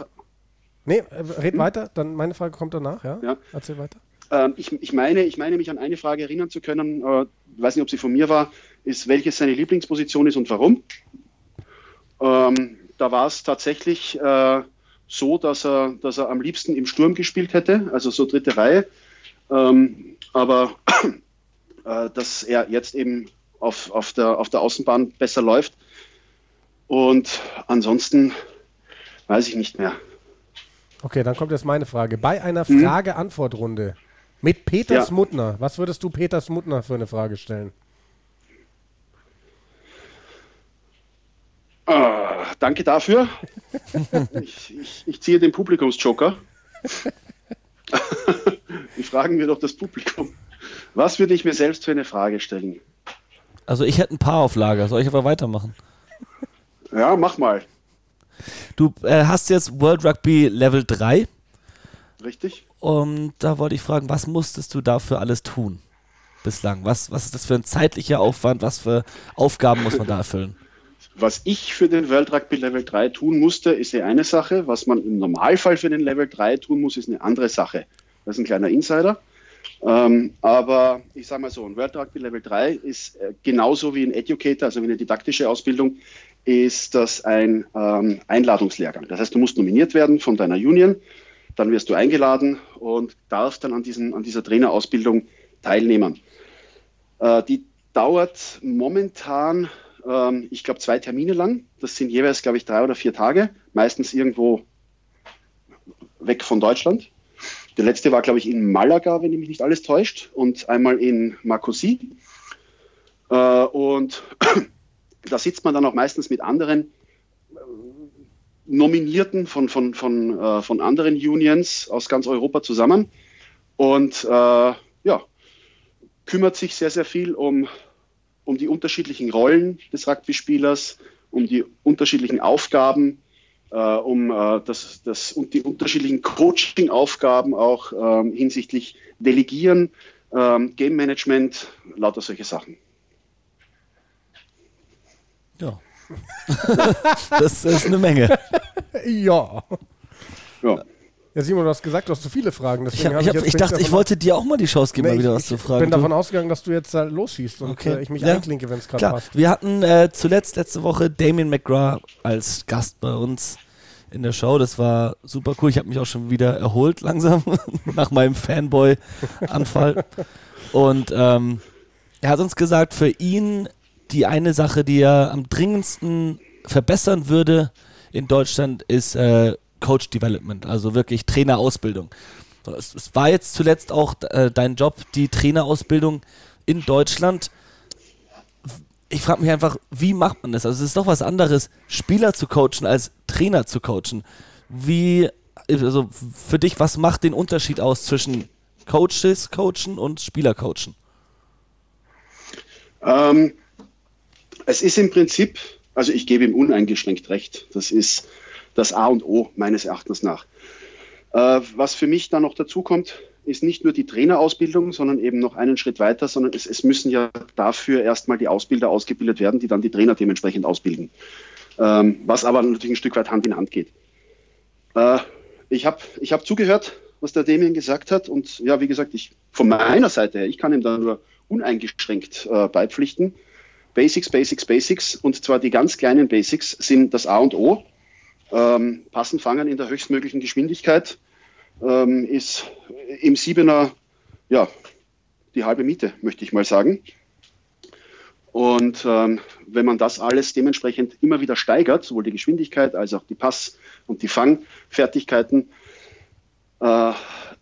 Nee, äh, red weiter, dann meine Frage kommt danach, ja? ja. Erzähl weiter. Ähm, ich, ich, meine, ich meine mich an eine Frage erinnern zu können, äh, weiß nicht, ob sie von mir war, ist, welches seine Lieblingsposition ist und warum. Ähm, da war es tatsächlich äh, so, dass er, dass er am liebsten im Sturm gespielt hätte, also so dritte Reihe. Ähm, aber äh, dass er jetzt eben auf, auf, der, auf der Außenbahn besser läuft. Und ansonsten weiß ich nicht mehr. Okay, dann kommt jetzt meine Frage. Bei einer hm? Frage-Antwort-Runde mit Peter ja. Smutner, was würdest du Peter Smutner für eine Frage stellen? Ah, danke dafür. ich, ich, ich, ziehe den Publikumsjoker. Die fragen wir doch das Publikum. Was würde ich mir selbst für eine Frage stellen? Also ich hätte ein paar auf Lager. Soll ich aber weitermachen? Ja, mach mal. Du äh, hast jetzt World Rugby Level 3. Richtig. Und da wollte ich fragen, was musstest du dafür alles tun bislang? Was, was ist das für ein zeitlicher Aufwand? Was für Aufgaben muss man da erfüllen? Was ich für den World Rugby Level 3 tun musste, ist ja eine Sache. Was man im Normalfall für den Level 3 tun muss, ist eine andere Sache. Das ist ein kleiner Insider. Ähm, aber ich sage mal so, ein World Rugby Level 3 ist äh, genauso wie ein Educator, also wie eine didaktische Ausbildung, ist das ein ähm, Einladungslehrgang. Das heißt, du musst nominiert werden von deiner Union, dann wirst du eingeladen und darfst dann an, diesen, an dieser Trainerausbildung teilnehmen. Äh, die dauert momentan, ähm, ich glaube, zwei Termine lang. Das sind jeweils, glaube ich, drei oder vier Tage, meistens irgendwo weg von Deutschland. Der letzte war, glaube ich, in Malaga, wenn mich nicht alles täuscht, und einmal in Marcoussis. Äh, und da sitzt man dann auch meistens mit anderen äh, Nominierten von, von, von, äh, von anderen Unions aus ganz Europa zusammen und äh, ja, kümmert sich sehr, sehr viel um, um die unterschiedlichen Rollen des Rugby-Spielers, um die unterschiedlichen Aufgaben, äh, um äh, das, das, und die unterschiedlichen Coaching-Aufgaben auch ähm, hinsichtlich Delegieren, ähm, Game Management, lauter solche Sachen. Ja. das ist eine Menge. ja. Ja. Ja, Simon, du hast gesagt, du hast zu viele Fragen. ich, hab, ich, hab, ich, ich dachte, ich wollte dir auch mal die Chance geben, nee, mal wieder was zu fragen. Ich bin davon ausgegangen, dass du jetzt äh, losschießt und okay. äh, ich mich ja. einklinke, wenn es gerade passt. Wir hatten äh, zuletzt letzte Woche Damien McGrath als Gast bei uns in der Show. Das war super cool. Ich habe mich auch schon wieder erholt langsam nach meinem Fanboy-Anfall. und ähm, er hat uns gesagt, für ihn die eine Sache, die er am dringendsten verbessern würde in Deutschland, ist äh, Coach Development, also wirklich Trainerausbildung. Es, es war jetzt zuletzt auch äh, dein Job, die Trainerausbildung in Deutschland. Ich frage mich einfach, wie macht man das? Also es ist doch was anderes, Spieler zu coachen als Trainer zu coachen. Wie, also für dich, was macht den Unterschied aus zwischen Coaches coachen und Spieler coachen? Ähm, es ist im Prinzip, also ich gebe ihm uneingeschränkt recht. Das ist das A und O meines Erachtens nach. Äh, was für mich dann noch dazu kommt, ist nicht nur die Trainerausbildung, sondern eben noch einen Schritt weiter, sondern es, es müssen ja dafür erstmal die Ausbilder ausgebildet werden, die dann die Trainer dementsprechend ausbilden. Ähm, was aber natürlich ein Stück weit Hand in Hand geht. Äh, ich habe ich hab zugehört, was der Damien gesagt hat und ja, wie gesagt, ich von meiner Seite her, ich kann ihm da nur uneingeschränkt äh, beipflichten. Basics, Basics, Basics und zwar die ganz kleinen Basics sind das A und O ähm, Passen fangen in der höchstmöglichen Geschwindigkeit ähm, ist im Siebener ja, die halbe Miete, möchte ich mal sagen. Und ähm, wenn man das alles dementsprechend immer wieder steigert, sowohl die Geschwindigkeit als auch die Pass- und die Fangfertigkeiten, äh,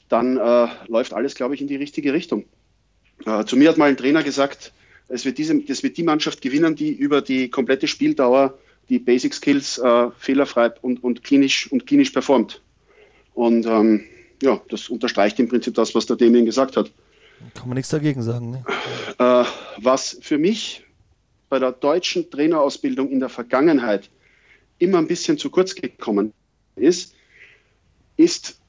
dann äh, läuft alles, glaube ich, in die richtige Richtung. Äh, zu mir hat mal ein Trainer gesagt, es wird, diese, es wird die Mannschaft gewinnen, die über die komplette Spieldauer die Basic Skills äh, fehlerfrei und, und, klinisch, und klinisch performt. Und ähm, ja, das unterstreicht im Prinzip das, was der Damien gesagt hat. Kann man nichts dagegen sagen. Ne? Äh, was für mich bei der deutschen Trainerausbildung in der Vergangenheit immer ein bisschen zu kurz gekommen ist, ist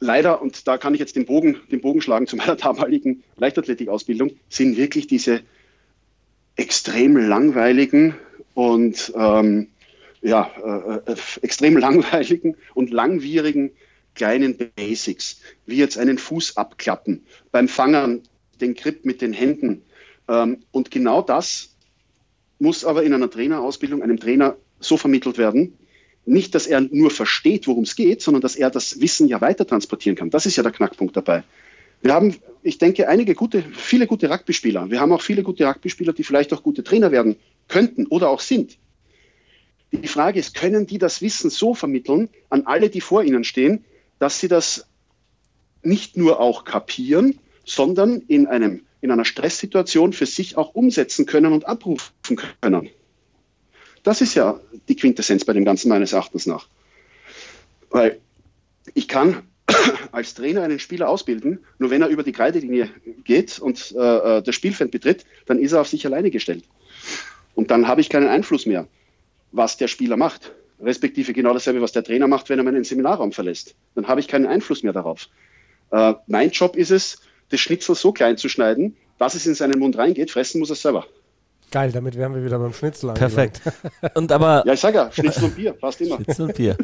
leider, und da kann ich jetzt den Bogen, den Bogen schlagen zu meiner damaligen Leichtathletikausbildung, sind wirklich diese extrem langweiligen und ähm, ja, äh, äh, extrem langweiligen und langwierigen kleinen Basics, wie jetzt einen Fuß abklappen, beim Fangern den Grip mit den Händen. Ähm, und genau das muss aber in einer Trainerausbildung einem Trainer so vermittelt werden, nicht, dass er nur versteht, worum es geht, sondern dass er das Wissen ja weiter transportieren kann. Das ist ja der Knackpunkt dabei. Wir haben, ich denke, einige gute, viele gute Rugby-Spieler. Wir haben auch viele gute Rugby-Spieler, die vielleicht auch gute Trainer werden könnten oder auch sind. Die Frage ist, können die das Wissen so vermitteln an alle, die vor ihnen stehen, dass sie das nicht nur auch kapieren, sondern in, einem, in einer Stresssituation für sich auch umsetzen können und abrufen können? Das ist ja die Quintessenz bei dem Ganzen meines Erachtens nach. Weil ich kann als Trainer einen Spieler ausbilden, nur wenn er über die Kreidelinie geht und äh, äh, das Spielfeld betritt, dann ist er auf sich alleine gestellt. Und dann habe ich keinen Einfluss mehr, was der Spieler macht. Respektive genau dasselbe, was der Trainer macht, wenn er meinen Seminarraum verlässt. Dann habe ich keinen Einfluss mehr darauf. Äh, mein Job ist es, das Schnitzel so klein zu schneiden, dass es in seinen Mund reingeht, fressen muss er selber. Geil, damit wären wir wieder beim Schnitzel Perfekt. Und aber ja, ich sag ja, Schnitzel und Bier, passt immer. Schnitzel und Bier.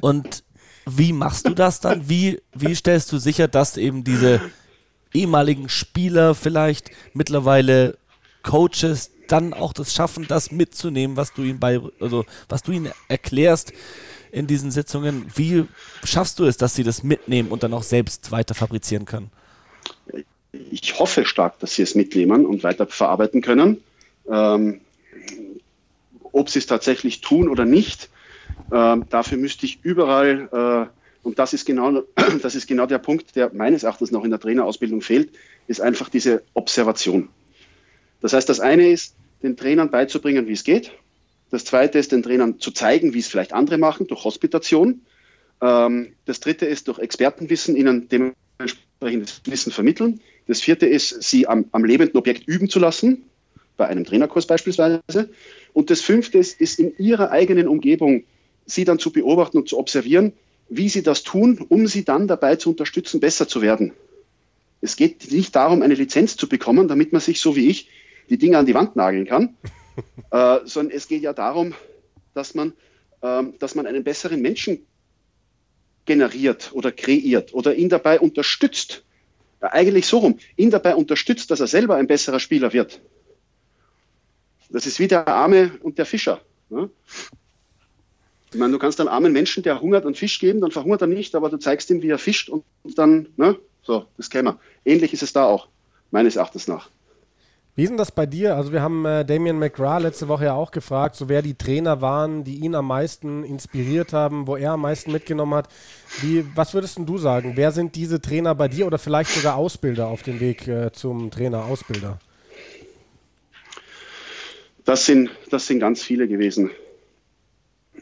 Und wie machst du das dann? Wie, wie stellst du sicher, dass eben diese ehemaligen Spieler, vielleicht mittlerweile Coaches, dann auch das schaffen, das mitzunehmen, was du ihnen bei, also was du ihnen erklärst in diesen Sitzungen? Wie schaffst du es, dass sie das mitnehmen und dann auch selbst weiter fabrizieren können? Ich hoffe stark, dass sie es mitnehmen und weiter verarbeiten können. Ähm, ob sie es tatsächlich tun oder nicht, dafür müsste ich überall, äh, und das ist, genau, das ist genau der Punkt, der meines Erachtens noch in der Trainerausbildung fehlt, ist einfach diese Observation. Das heißt, das eine ist, den Trainern beizubringen, wie es geht. Das zweite ist, den Trainern zu zeigen, wie es vielleicht andere machen, durch Hospitation. Ähm, das dritte ist, durch Expertenwissen ihnen dementsprechendes Wissen vermitteln. Das vierte ist, sie am, am lebenden Objekt üben zu lassen bei einem Trainerkurs beispielsweise. Und das fünfte ist, ist in ihrer eigenen Umgebung, sie dann zu beobachten und zu observieren, wie sie das tun, um sie dann dabei zu unterstützen, besser zu werden. Es geht nicht darum, eine Lizenz zu bekommen, damit man sich so wie ich die Dinge an die Wand nageln kann, äh, sondern es geht ja darum, dass man, äh, dass man einen besseren Menschen generiert oder kreiert oder ihn dabei unterstützt. Ja, eigentlich so rum, ihn dabei unterstützt, dass er selber ein besserer Spieler wird. Das ist wie der Arme und der Fischer. Ne? Ich meine, du kannst einem armen Menschen, der hungert, einen Fisch geben, dann verhungert er nicht, aber du zeigst ihm, wie er fischt und dann, ne? So, das wir. Ähnlich ist es da auch, meines Erachtens nach. Wie ist denn das bei dir? Also wir haben äh, Damien McGrath letzte Woche ja auch gefragt, so wer die Trainer waren, die ihn am meisten inspiriert haben, wo er am meisten mitgenommen hat. Wie, was würdest du sagen? Wer sind diese Trainer bei dir oder vielleicht sogar Ausbilder auf dem Weg äh, zum Trainer, Ausbilder? Das sind, das sind ganz viele gewesen.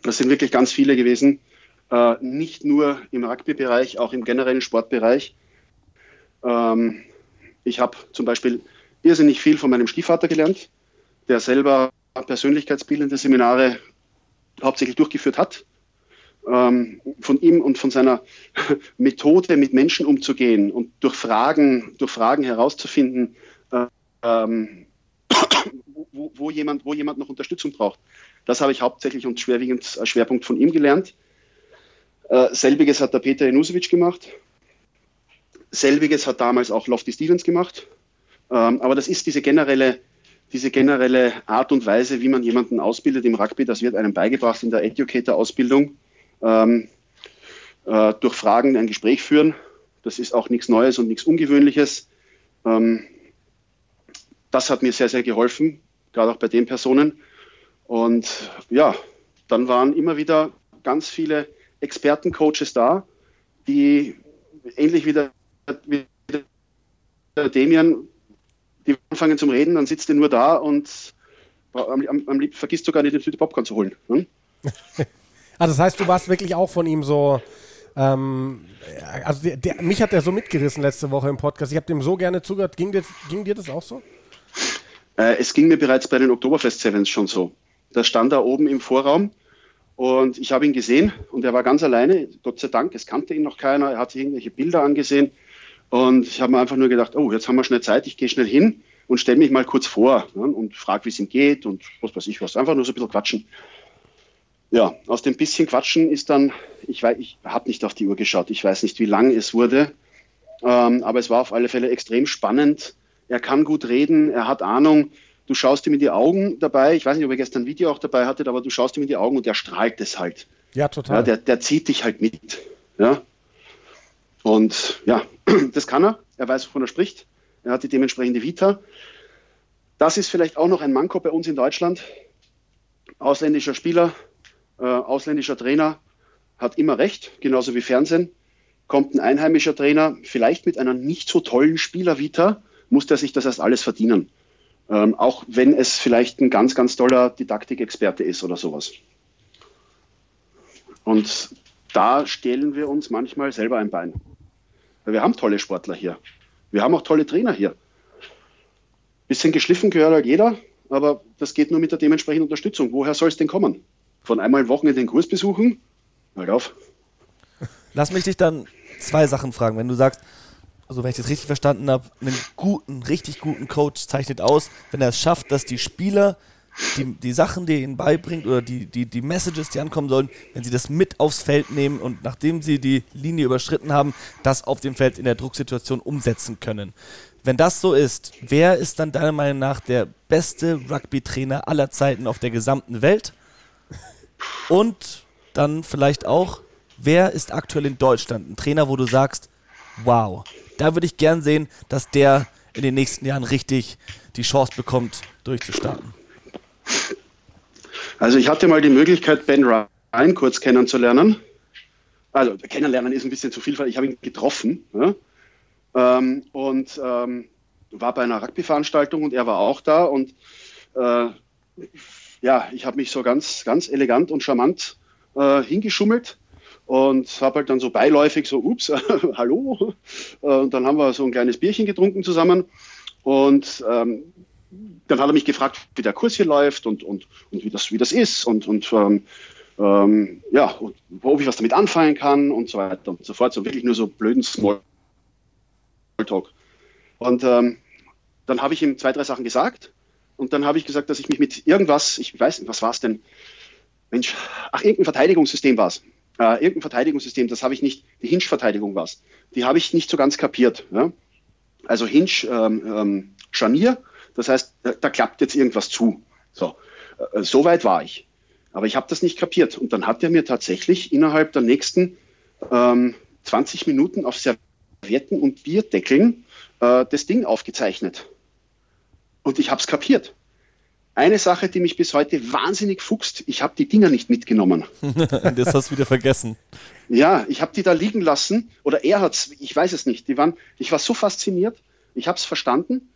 Das sind wirklich ganz viele gewesen. Äh, nicht nur im Rugby-Bereich, auch im generellen Sportbereich. Ähm, ich habe zum Beispiel irrsinnig viel von meinem Stiefvater gelernt, der selber persönlichkeitsbildende Seminare hauptsächlich durchgeführt hat. Ähm, von ihm und von seiner Methode, mit Menschen umzugehen und durch Fragen, durch Fragen herauszufinden, äh, ähm, wo, wo, jemand, wo jemand noch Unterstützung braucht. Das habe ich hauptsächlich und schwerwiegend als Schwerpunkt von ihm gelernt. Äh, selbiges hat der Peter Janusovic gemacht. Selbiges hat damals auch Lofty Stevens gemacht. Ähm, aber das ist diese generelle, diese generelle Art und Weise, wie man jemanden ausbildet im Rugby. Das wird einem beigebracht in der Educator-Ausbildung. Ähm, äh, durch Fragen ein Gespräch führen. Das ist auch nichts Neues und nichts Ungewöhnliches. Ähm, das hat mir sehr, sehr geholfen, gerade auch bei den Personen. Und ja, dann waren immer wieder ganz viele Expertencoaches da, die ähnlich wie der, wie der Demian, die anfangen zum Reden, dann sitzt er nur da und am, am, am vergisst sogar nicht den Tüte Popcorn zu holen. Hm? also das heißt, du warst wirklich auch von ihm so, ähm, also der, der, mich hat er so mitgerissen letzte Woche im Podcast. Ich habe dem so gerne zugehört. Ging dir, ging dir das auch so? Äh, es ging mir bereits bei den Oktoberfest Sevens schon so. Da stand er oben im Vorraum und ich habe ihn gesehen und er war ganz alleine. Gott sei Dank, es kannte ihn noch keiner. Er hat sich irgendwelche Bilder angesehen und ich habe mir einfach nur gedacht, oh, jetzt haben wir schnell Zeit, ich gehe schnell hin und stelle mich mal kurz vor ne, und frage, wie es ihm geht und was weiß ich was. Einfach nur so ein bisschen quatschen. Ja, aus dem bisschen Quatschen ist dann, ich, ich habe nicht auf die Uhr geschaut, ich weiß nicht, wie lang es wurde, ähm, aber es war auf alle Fälle extrem spannend. Er kann gut reden, er hat Ahnung. Du schaust ihm in die Augen dabei. Ich weiß nicht, ob er gestern ein Video auch dabei hatte, aber du schaust ihm in die Augen und der strahlt es halt. Ja, total. Ja, der, der zieht dich halt mit. Ja. Und ja, das kann er. Er weiß, wovon er spricht. Er hat die dementsprechende Vita. Das ist vielleicht auch noch ein Manko bei uns in Deutschland. Ausländischer Spieler, äh, ausländischer Trainer hat immer recht, genauso wie Fernsehen. Kommt ein einheimischer Trainer, vielleicht mit einer nicht so tollen Spielervita, muss der sich das erst alles verdienen. Ähm, auch wenn es vielleicht ein ganz, ganz toller Didaktikexperte ist oder sowas. Und da stehlen wir uns manchmal selber ein Bein. Wir haben tolle Sportler hier. Wir haben auch tolle Trainer hier. Bisschen geschliffen gehört halt jeder, aber das geht nur mit der dementsprechenden Unterstützung. Woher soll es denn kommen? Von einmal Wochen in den Kurs besuchen? Halt auf. Lass mich dich dann zwei Sachen fragen. Wenn du sagst, also wenn ich das richtig verstanden habe, einen guten, richtig guten Coach zeichnet aus, wenn er es schafft, dass die Spieler die, die Sachen, die er ihnen beibringt oder die, die, die Messages, die ankommen sollen, wenn sie das mit aufs Feld nehmen und nachdem sie die Linie überschritten haben, das auf dem Feld in der Drucksituation umsetzen können. Wenn das so ist, wer ist dann deiner Meinung nach der beste Rugby-Trainer aller Zeiten auf der gesamten Welt? Und dann vielleicht auch, wer ist aktuell in Deutschland ein Trainer, wo du sagst, wow, da würde ich gern sehen, dass der in den nächsten Jahren richtig die Chance bekommt, durchzustarten. Also ich hatte mal die Möglichkeit, Ben Ryan kurz kennenzulernen. Also kennenlernen ist ein bisschen zu viel, weil ich habe ihn getroffen. Ja? Ähm, und ähm, war bei einer Rugby-Veranstaltung und er war auch da. Und äh, ja, ich habe mich so ganz, ganz elegant und charmant äh, hingeschummelt und habe halt dann so beiläufig so, ups, hallo. Äh, und dann haben wir so ein kleines Bierchen getrunken zusammen. Und ähm, dann hat er mich gefragt, wie der Kurs hier läuft und, und, und wie, das, wie das ist und, und ähm, ähm, ja, und ob ich was damit anfangen kann und so weiter und so fort. So wirklich nur so blöden Smalltalk. Und ähm, dann habe ich ihm zwei, drei Sachen gesagt und dann habe ich gesagt, dass ich mich mit irgendwas, ich weiß nicht, was war es denn? Mensch, ach, irgendein Verteidigungssystem war es äh, irgendein Verteidigungssystem, das habe ich nicht, die Hinge-Verteidigung war die habe ich nicht so ganz kapiert. Ja? Also Hinge, ähm, ähm, Scharnier, das heißt, da, da, klappt jetzt irgendwas zu. So, äh, so weit war ich. Aber ich habe das nicht kapiert. Und dann hat er mir tatsächlich innerhalb der nächsten ähm, 20 Minuten auf Servietten und Bierdeckeln äh, das Ding aufgezeichnet. Und ich habe es kapiert. Eine Sache, die mich bis heute wahnsinnig fuchst, ich habe die Dinger nicht mitgenommen. das hast du wieder vergessen. Ja, ich habe die da liegen lassen oder er hat es, ich weiß es nicht. Die waren, ich war so fasziniert, ich habe es verstanden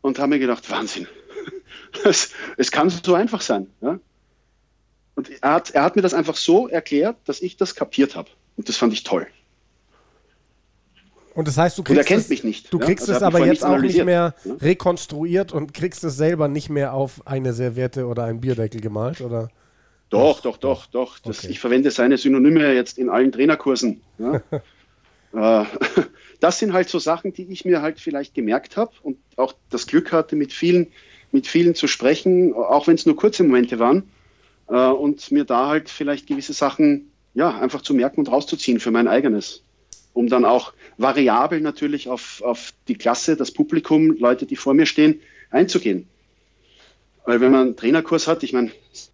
und habe mir gedacht, Wahnsinn. es, es, kann so einfach sein. Ja? Und er hat, er hat mir das einfach so erklärt, dass ich das kapiert habe. Und das fand ich toll. Und das heißt, du kriegst, es, mich nicht, du kriegst also es aber jetzt auch nicht mehr ja? rekonstruiert und kriegst es selber nicht mehr auf eine Serviette oder einen Bierdeckel gemalt, oder? Doch, doch, doch, doch. Das, okay. Ich verwende seine Synonyme jetzt in allen Trainerkursen. Ja? Äh, das sind halt so Sachen, die ich mir halt vielleicht gemerkt habe und auch das Glück hatte, mit vielen, mit vielen zu sprechen, auch wenn es nur kurze Momente waren. Äh, und mir da halt vielleicht gewisse Sachen ja, einfach zu merken und rauszuziehen für mein eigenes um dann auch variabel natürlich auf, auf die Klasse, das Publikum, Leute, die vor mir stehen, einzugehen. Weil wenn man einen Trainerkurs hat, ich meine,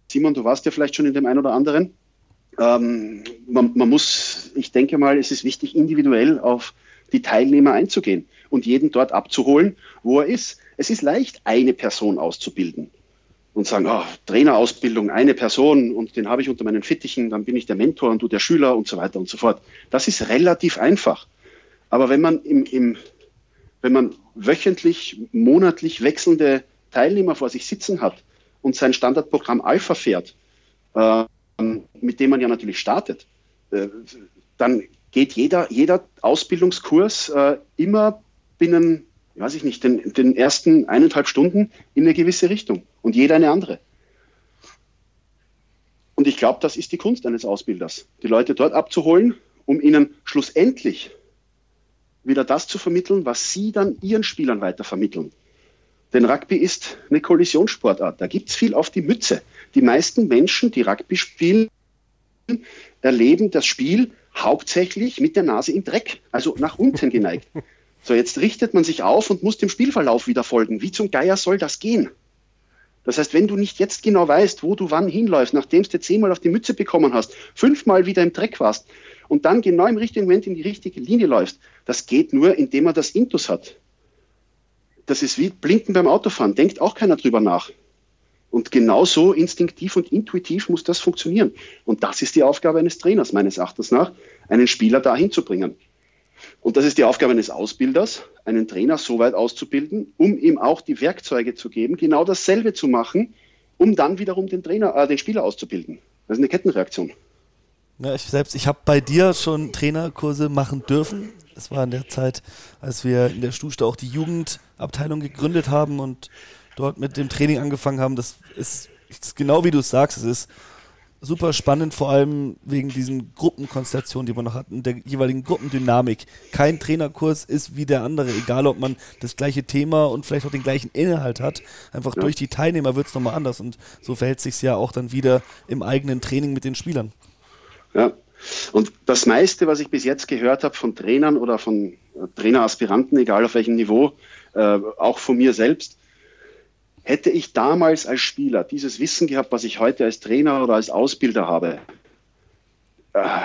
Simon, du warst ja vielleicht schon in dem einen oder anderen, ähm, man, man muss, ich denke mal, es ist wichtig, individuell auf die Teilnehmer einzugehen und jeden dort abzuholen, wo er ist. Es ist leicht, eine Person auszubilden und sagen, oh, Trainerausbildung, eine Person und den habe ich unter meinen Fittichen, dann bin ich der Mentor und du der Schüler und so weiter und so fort. Das ist relativ einfach. Aber wenn man, im, im, wenn man wöchentlich, monatlich wechselnde Teilnehmer vor sich sitzen hat und sein Standardprogramm Alpha fährt, äh, mit dem man ja natürlich startet, äh, dann geht jeder, jeder Ausbildungskurs äh, immer binnen, weiß ich nicht, den, den ersten eineinhalb Stunden in eine gewisse Richtung und jeder eine andere. Und ich glaube, das ist die Kunst eines Ausbilders, die Leute dort abzuholen, um ihnen schlussendlich wieder das zu vermitteln, was sie dann ihren Spielern weiter vermitteln. Denn Rugby ist eine Kollisionssportart. Da gibt es viel auf die Mütze. Die meisten Menschen, die Rugby spielen, erleben das Spiel hauptsächlich mit der Nase im Dreck, also nach unten geneigt. So, jetzt richtet man sich auf und muss dem Spielverlauf wieder folgen. Wie zum Geier soll das gehen? Das heißt, wenn du nicht jetzt genau weißt, wo du wann hinläufst, nachdem du zehnmal auf die Mütze bekommen hast, fünfmal wieder im Dreck warst und dann genau im richtigen Moment in die richtige Linie läufst, das geht nur, indem man das Intus hat. Das ist wie Blinken beim Autofahren. Denkt auch keiner drüber nach. Und genauso instinktiv und intuitiv muss das funktionieren. Und das ist die Aufgabe eines Trainers, meines Erachtens nach, einen Spieler dahin zu bringen. Und das ist die Aufgabe eines Ausbilders, einen Trainer so weit auszubilden, um ihm auch die Werkzeuge zu geben, genau dasselbe zu machen, um dann wiederum den Trainer, äh, den Spieler auszubilden. Das ist eine Kettenreaktion. Ja, ich selbst, ich habe bei dir schon Trainerkurse machen dürfen. Das war in der Zeit, als wir in der Stuste auch die Jugendabteilung gegründet haben und dort mit dem Training angefangen haben. Das ist, ist genau wie du es sagst. Es ist super spannend, vor allem wegen diesen Gruppenkonstellationen, die man noch hat, und der jeweiligen Gruppendynamik. Kein Trainerkurs ist wie der andere, egal ob man das gleiche Thema und vielleicht auch den gleichen Inhalt hat. Einfach ja. durch die Teilnehmer wird es nochmal anders und so verhält sich ja auch dann wieder im eigenen Training mit den Spielern. Ja, und das meiste, was ich bis jetzt gehört habe von Trainern oder von äh, Traineraspiranten, egal auf welchem Niveau, äh, auch von mir selbst, Hätte ich damals als Spieler dieses Wissen gehabt, was ich heute als Trainer oder als Ausbilder habe, äh,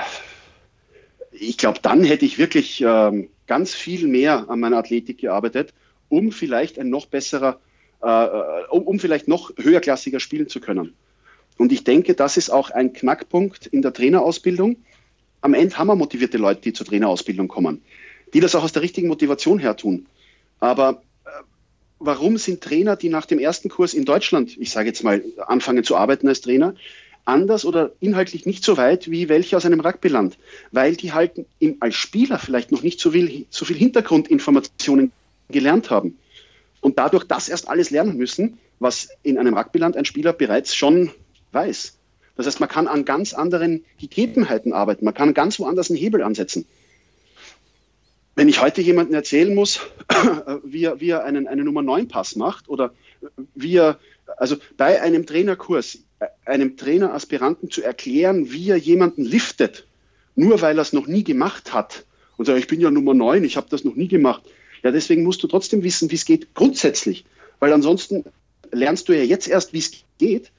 ich glaube, dann hätte ich wirklich äh, ganz viel mehr an meiner Athletik gearbeitet, um vielleicht ein noch besserer, äh, um, um vielleicht noch höherklassiger spielen zu können. Und ich denke, das ist auch ein Knackpunkt in der Trainerausbildung. Am Ende haben wir motivierte Leute, die zur Trainerausbildung kommen, die das auch aus der richtigen Motivation her tun. Aber warum sind Trainer, die nach dem ersten Kurs in Deutschland, ich sage jetzt mal, anfangen zu arbeiten als Trainer, anders oder inhaltlich nicht so weit wie welche aus einem Rugbyland? Weil die halt im, als Spieler vielleicht noch nicht so viel, so viel Hintergrundinformationen gelernt haben und dadurch das erst alles lernen müssen, was in einem Rugbyland ein Spieler bereits schon weiß. Das heißt, man kann an ganz anderen Gegebenheiten arbeiten, man kann ganz woanders einen Hebel ansetzen. Wenn ich heute jemandem erzählen muss, wie er, wie er einen, einen Nummer 9 Pass macht oder wie er, also bei einem Trainerkurs, einem Traineraspiranten zu erklären, wie er jemanden liftet, nur weil er es noch nie gemacht hat und sagt, ich bin ja Nummer 9, ich habe das noch nie gemacht. Ja, deswegen musst du trotzdem wissen, wie es geht, grundsätzlich. Weil ansonsten lernst du ja jetzt erst, wie es geht.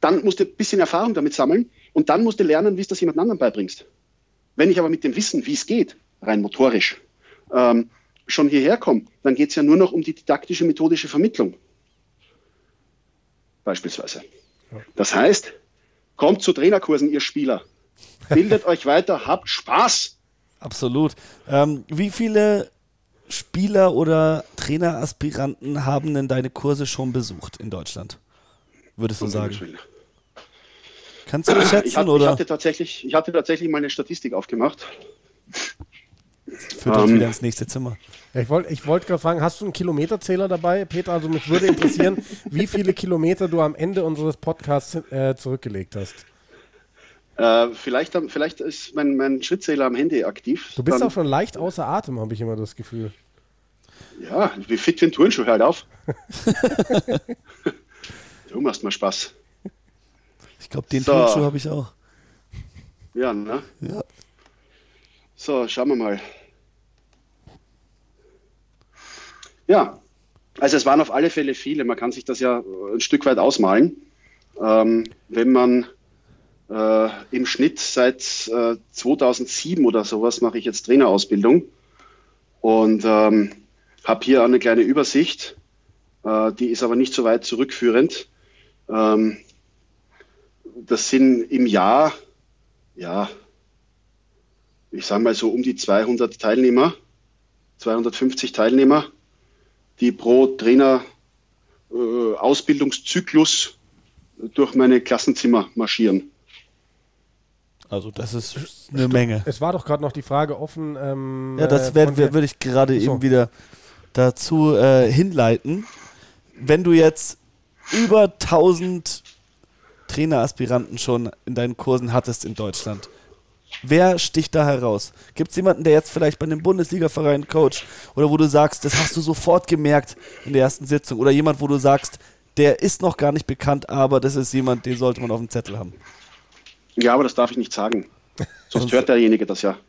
Dann musst du ein bisschen Erfahrung damit sammeln und dann musst du lernen, wie es das jemand anderem beibringst. Wenn ich aber mit dem Wissen, wie es geht, rein motorisch, ähm, schon hierher komme, dann geht es ja nur noch um die didaktische, methodische Vermittlung. Beispielsweise. Das heißt, kommt zu Trainerkursen, ihr Spieler. Bildet euch weiter, habt Spaß. Absolut. Ähm, wie viele Spieler oder Traineraspiranten haben denn deine Kurse schon besucht in Deutschland? Würdest du sagen? Kannst du das schätzen? Ich, hat, oder? Ich, hatte tatsächlich, ich hatte tatsächlich mal eine Statistik aufgemacht. Führt uns ähm, wieder ins nächste Zimmer. ich wollte ich wollt gerade fragen, hast du einen Kilometerzähler dabei, Peter? Also mich würde interessieren, wie viele Kilometer du am Ende unseres Podcasts äh, zurückgelegt hast. Äh, vielleicht, vielleicht ist mein, mein Schrittzähler am Handy aktiv. Du bist Dann, auch schon leicht außer Atem, habe ich immer das Gefühl. Ja, wie fit den Turnschuh halt auf. du machst mal Spaß. Ich glaube, den so. Turnschuh habe ich auch. Ja, ne? Ja. So, schauen wir mal. Ja, also es waren auf alle Fälle viele. Man kann sich das ja ein Stück weit ausmalen. Ähm, wenn man äh, im Schnitt seit äh, 2007 oder sowas mache ich jetzt Trainerausbildung und ähm, habe hier eine kleine Übersicht. Äh, die ist aber nicht so weit zurückführend. Ähm, das sind im Jahr, ja, ich sage mal so um die 200 Teilnehmer, 250 Teilnehmer, die pro Trainer äh, Ausbildungszyklus durch meine Klassenzimmer marschieren. Also das ist eine Menge. Es war doch gerade noch die Frage offen. Ähm, Ja, das äh, würde ich gerade so. eben wieder dazu äh, hinleiten. Wenn du jetzt über 1000 Traineraspiranten schon in deinen Kursen hattest in Deutschland, wer sticht da heraus? Gibt es jemanden, der jetzt vielleicht bei einem Bundesligaverein coacht oder wo du sagst, das hast du sofort gemerkt in der ersten Sitzung oder jemand, wo du sagst, der ist noch gar nicht bekannt, aber das ist jemand, den sollte man auf dem Zettel haben. Ja, aber das darf ich nicht sagen. Sonst hört derjenige das ja.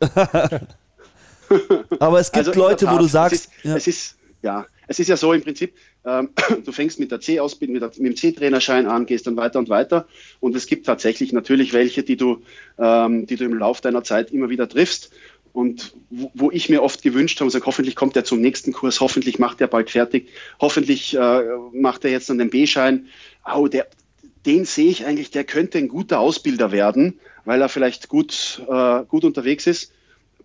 Aber es gibt Also Leute, wo Tat, du sagst, Es ist, ja, es ist, ja, es ist ja so im Prinzip, ähm, du fängst mit der C-Ausbildung, mit, mit dem C-Trainerschein an, gehst dann weiter und weiter. Und es gibt tatsächlich natürlich welche, die du, ähm, die du im Lauf deiner Zeit immer wieder triffst. Und wo, wo ich mir oft gewünscht habe, sag, hoffentlich kommt er zum nächsten Kurs, hoffentlich macht er bald fertig, hoffentlich äh, macht er jetzt dann den B-Schein. Au, der, den sehe ich eigentlich, der könnte ein guter Ausbilder werden, weil er vielleicht gut, äh, gut unterwegs ist.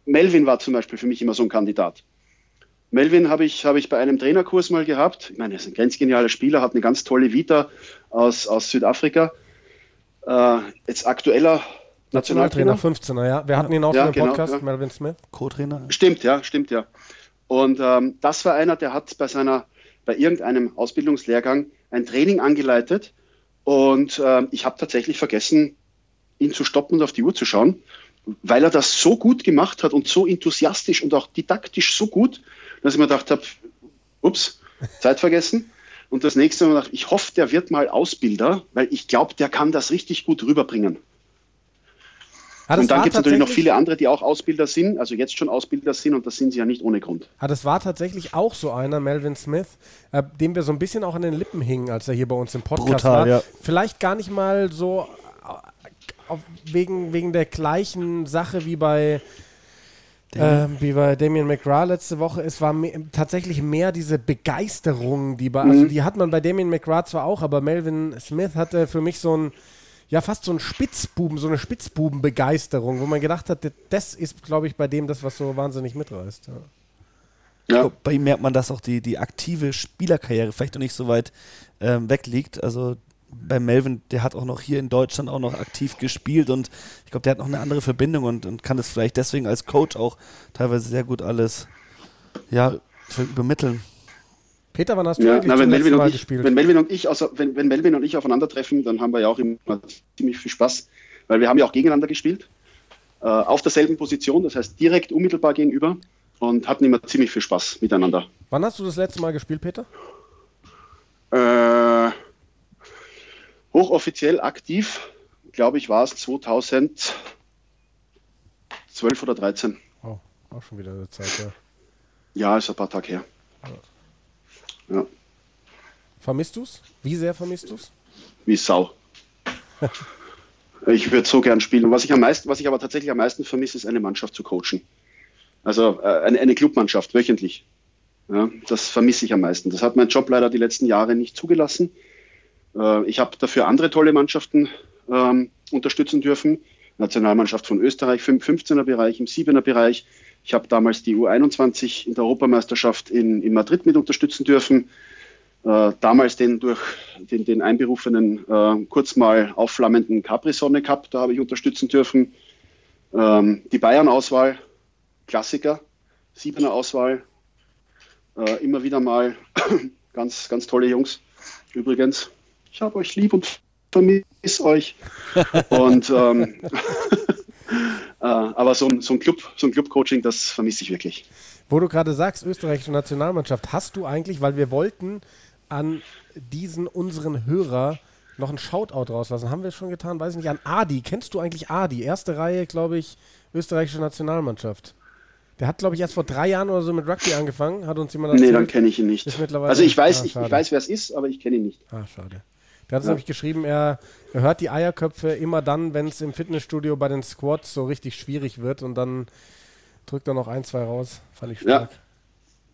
Melvin war zum Beispiel für mich immer so ein Kandidat. Melvin habe ich, habe ich bei einem Trainerkurs mal gehabt. Ich meine, er ist ein ganz genialer Spieler, hat eine ganz tolle Vita aus, aus Südafrika. Äh, jetzt aktueller Nationaltrainer Nationaltrainer. 15er, ja. Wir hatten ihn auch Ja, im genau, Podcast, ja. Melvin Smith. Co-Trainer. Stimmt, ja, stimmt, ja. Und ähm, das war einer, der hat bei seiner, bei irgendeinem Ausbildungslehrgang ein Training angeleitet. Und ähm, ich habe tatsächlich vergessen, ihn zu stoppen und auf die Uhr zu schauen, weil er das so gut gemacht hat und so enthusiastisch und auch didaktisch so gut, dass ich mir gedacht habe, ups, Zeit vergessen. Und das nächste Mal dachte ich, ich hoffe, der wird mal Ausbilder, weil ich glaube, der kann das richtig gut rüberbringen. Ah, das und dann gibt es natürlich noch viele andere, die auch Ausbilder sind, also jetzt schon Ausbilder sind und das sind sie ja nicht ohne Grund. Ah, das war tatsächlich auch so einer, Melvin Smith, äh, dem wir so ein bisschen auch an den Lippen hingen, als er hier bei uns im Podcast Brutal, war. ja. Vielleicht gar nicht mal so äh, auf, wegen, wegen der gleichen Sache wie bei, ähm, wie bei Damien McGrath letzte Woche. Es war me tatsächlich mehr diese Begeisterung, die bei, also die hat man bei Damien McGrath zwar auch, aber Melvin Smith hatte für mich so ein ja, fast so ein Spitzbuben, so eine Spitzbubenbegeisterung, wo man gedacht hat, das ist, glaube ich, bei dem das, was so wahnsinnig mitreißt. Ja. Ja. glaub, bei ihm merkt man, dass auch die, die aktive Spielerkarriere vielleicht noch nicht so weit ähm, wegliegt. Also bei Melvin, der hat auch noch hier in Deutschland auch noch aktiv gespielt und ich glaube, der hat noch eine andere Verbindung und, und kann das vielleicht deswegen als Coach auch teilweise sehr gut alles ja, übermitteln. Peter, wann hast du Ja, na, wenn, Melvin Mal und ich, gespielt? wenn, Melvin und ich außer, wenn, wenn Melvin und ich aufeinandertreffen, dann haben wir ja auch immer ziemlich viel Spaß, weil wir haben ja auch gegeneinander gespielt, äh, auf derselben Position, das heißt direkt unmittelbar gegenüber und hatten immer ziemlich viel Spaß miteinander. Wann hast du das letzte Mal gespielt, Peter? Äh, hochoffiziell aktiv, glaube ich, war es 2012 oder 13. Oh, auch schon wieder eine Zeit, ja. Ja, ist ein paar Tage her. Ja, Vermisst du's? Wie sehr vermisst du's? wie Sau. Ich würde so gern spielen. Was ich, am meisten, was ich aber tatsächlich am meisten vermisse, ist eine Mannschaft zu coachen. Also äh, eine, eine Clubmannschaft, wöchentlich. Ja, das vermisse ich am meisten. Das hat mein Job leider die letzten Jahre nicht zugelassen. Äh, ich habe dafür andere tolle Mannschaften ähm, unterstützen dürfen. Nationalmannschaft von Österreich im 15er Bereich, im 7er Bereich. Ich habe damals die U21 in der Europameisterschaft in, in Madrid mit unterstützen dürfen. Äh, damals den durch den, den einberufenen, äh, kurz mal aufflammenden Capri-Sonne Cup, da habe ich unterstützen dürfen. Ähm, die Bayern-Auswahl, Klassiker, Siebener Auswahl, äh, immer wieder mal ganz, ganz tolle Jungs. Übrigens, ich habe euch lieb und vermisse euch. und ähm, äh, aber so ein, so ein Club, so ein Club-Coaching, das vermisse ich wirklich. Wo du gerade sagst, österreichische Nationalmannschaft, hast du eigentlich, weil wir wollten an diesen unseren Hörer noch einen Shoutout rauslassen. Haben wir schon getan? Weiß ich nicht. An Adi. Kennst du eigentlich Adi? Erste Reihe, glaube ich, österreichische Nationalmannschaft. Der hat, glaube ich, erst vor drei Jahren oder so mit Rugby angefangen. Hat uns jemand Nee, erzählt. dann kenne ich ihn nicht. Also ich weiß, Ah, ich, ich weiß, wer es ist, aber ich kenne ihn nicht. Ah, schade. Der hat uns Ja. nämlich geschrieben, er, hört die Eierköpfe immer dann, wenn es im Fitnessstudio bei den Squats so richtig schwierig wird und dann drückt er noch ein, zwei raus. Fand ich Ja. stark.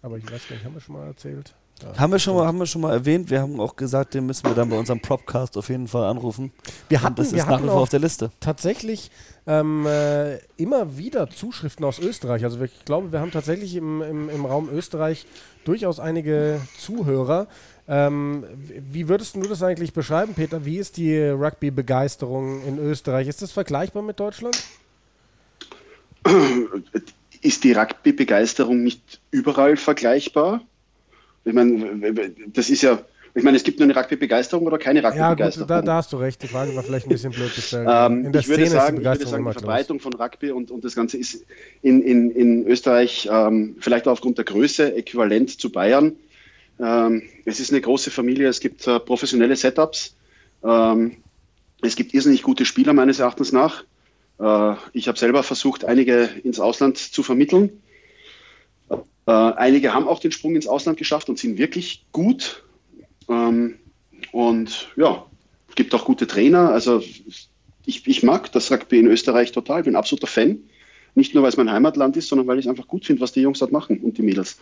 Aber ich weiß gar nicht, haben wir schon mal erzählt? Haben wir, schon mal, haben wir schon mal erwähnt, wir haben auch gesagt, den müssen wir dann bei unserem Propcast auf jeden Fall anrufen. Wir hatten, das ist wir nach hatten wie vor auch auf der Liste. tatsächlich ähm, äh, immer wieder Zuschriften aus Österreich. Also wir- ich glaube, wir haben tatsächlich im, im, im Raum Österreich durchaus einige Zuhörer. Ähm, wie würdest du das eigentlich beschreiben, Peter? Wie ist die Rugby-Begeisterung in Österreich? Ist das vergleichbar mit Deutschland? Ist die Rugby-Begeisterung nicht überall vergleichbar? Ich meine, das ist ja, ich meine, es gibt nur eine Rugby-Begeisterung oder keine Ja, gut, Rugby-Begeisterung. da, da hast du recht. Die Frage war vielleicht ein bisschen blöd gestellt. Ähm, in der ich würde Szene sagen, ist ich die würde Begeisterung sagen die. Verbreitung von Rugby und, und das Ganze ist in, in, in Österreich ähm, vielleicht auch aufgrund der Größe äquivalent zu Bayern. Ähm, es ist eine große Familie, es gibt äh, professionelle Setups, ähm, es gibt irrsinnig gute Spieler meines Erachtens nach. Äh, ich habe selber versucht, einige ins Ausland zu vermitteln. Äh, einige haben auch den Sprung ins Ausland geschafft und sind wirklich gut. Ähm, und ja, es gibt auch gute Trainer. Also ich, ich mag das Rugby in Österreich total, bin absoluter Fan. Nicht nur, weil es mein Heimatland ist, sondern weil ich es einfach gut finde, was die Jungs dort machen und die Mädels.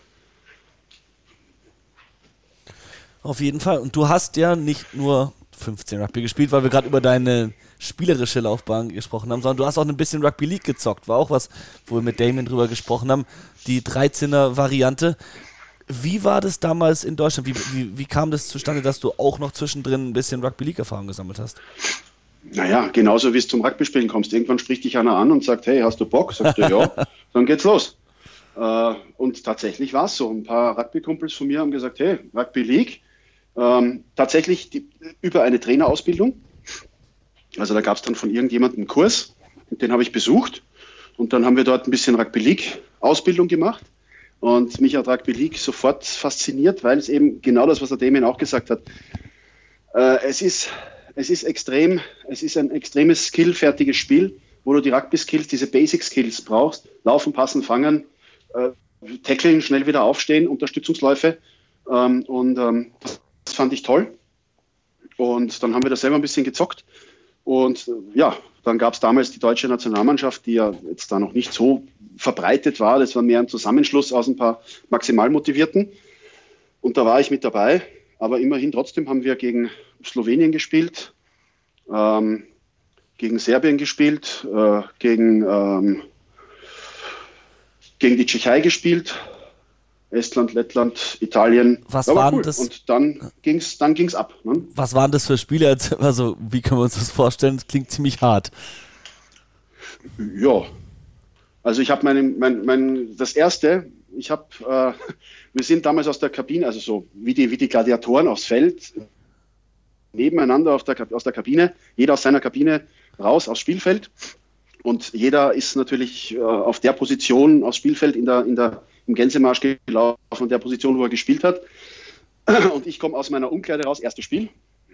Auf jeden Fall. Und du hast ja nicht nur 15 Rugby gespielt, weil wir gerade über deine spielerische Laufbahn gesprochen haben, sondern du hast auch ein bisschen Rugby League gezockt. War auch was, wo wir mit Damien drüber gesprochen haben. Die 13er Variante. Wie war das damals in Deutschland? Wie, wie, wie kam das zustande, dass du auch noch zwischendrin ein bisschen Rugby League-Erfahrung gesammelt hast? Naja, genauso wie es zum Rugby-Spielen kommst. Irgendwann spricht dich einer an und sagt, hey, hast du Bock? Sagst du, ja, dann geht's los. Äh, und tatsächlich war es so. Ein paar Rugby-Kumpels von mir haben gesagt, hey, Rugby League. Ähm, tatsächlich die, über eine Trainerausbildung. Also da gab es dann von irgendjemandem einen Kurs, und den habe ich besucht. Und dann haben wir dort ein bisschen Rugby League-Ausbildung gemacht. Und mich hat Rugby League sofort fasziniert, weil es eben genau das, was der Damien auch gesagt hat, äh, es ist es ist extrem, es ist ein extremes skillfertiges Spiel, wo du die Rugby-Skills, diese Basic-Skills brauchst. Laufen, passen, fangen, äh, tackeln, schnell wieder aufstehen, Unterstützungsläufe. Ähm, und ähm, das fand ich toll. Und dann haben wir das selber ein bisschen gezockt. Und äh, ja, dann gab es damals die deutsche Nationalmannschaft, die ja jetzt da noch nicht so verbreitet war. Das war mehr ein Zusammenschluss aus ein paar maximal motivierten. Und da war ich mit dabei. Aber immerhin trotzdem haben wir gegen Slowenien gespielt, ähm, gegen Serbien gespielt, äh, gegen, ähm, gegen die Tschechei gespielt, Estland, Lettland, Italien. Was war waren cool. das- Und dann ging es dann ging's ab. Ne? Was waren das für Spiele? Erzähl mal so, wie können wir uns das vorstellen? Das klingt ziemlich hart. Ja. Also ich habe mein, mein, mein, das erste, ich habe, äh, wir sind damals aus der Kabine, also so wie die, wie die Gladiatoren aufs Feld, nebeneinander auf der, aus der Kabine, jeder aus seiner Kabine raus aufs Spielfeld. Und jeder ist natürlich äh, auf der Position aufs Spielfeld in der, in der, im Gänsemarsch gelaufen, der Position, wo er gespielt hat. Und ich komme aus meiner Umkleide raus, erstes Spiel.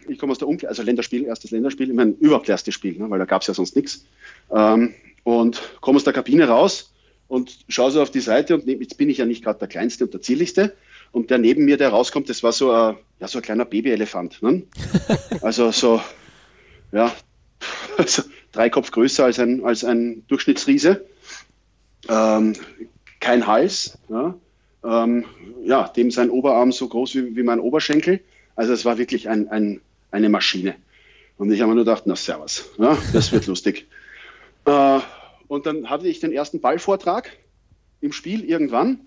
Ich komme aus der Umkleide, also Länderspiel, erstes Länderspiel, ich meine, überhaupt erstes Spiel, ne, weil da gab es ja sonst nichts. Ähm, und komme aus der Kabine raus und schaue so auf die Seite und neb- jetzt bin ich ja nicht gerade der Kleinste und der Zierlichste. Und der neben mir, der rauskommt, das war so ein, ja, so ein kleiner Babyelefant. Ne? Also so, ja, also drei Kopf größer als ein, als ein Durchschnittsriese. Ähm, kein Hals. Ja? Ähm, ja, dem sein Oberarm so groß wie, wie mein Oberschenkel. Also es war wirklich ein, ein, eine Maschine. Und ich habe mir nur gedacht, na servus, ja, das wird lustig. Äh, und dann hatte ich den ersten Ballvortrag im Spiel irgendwann.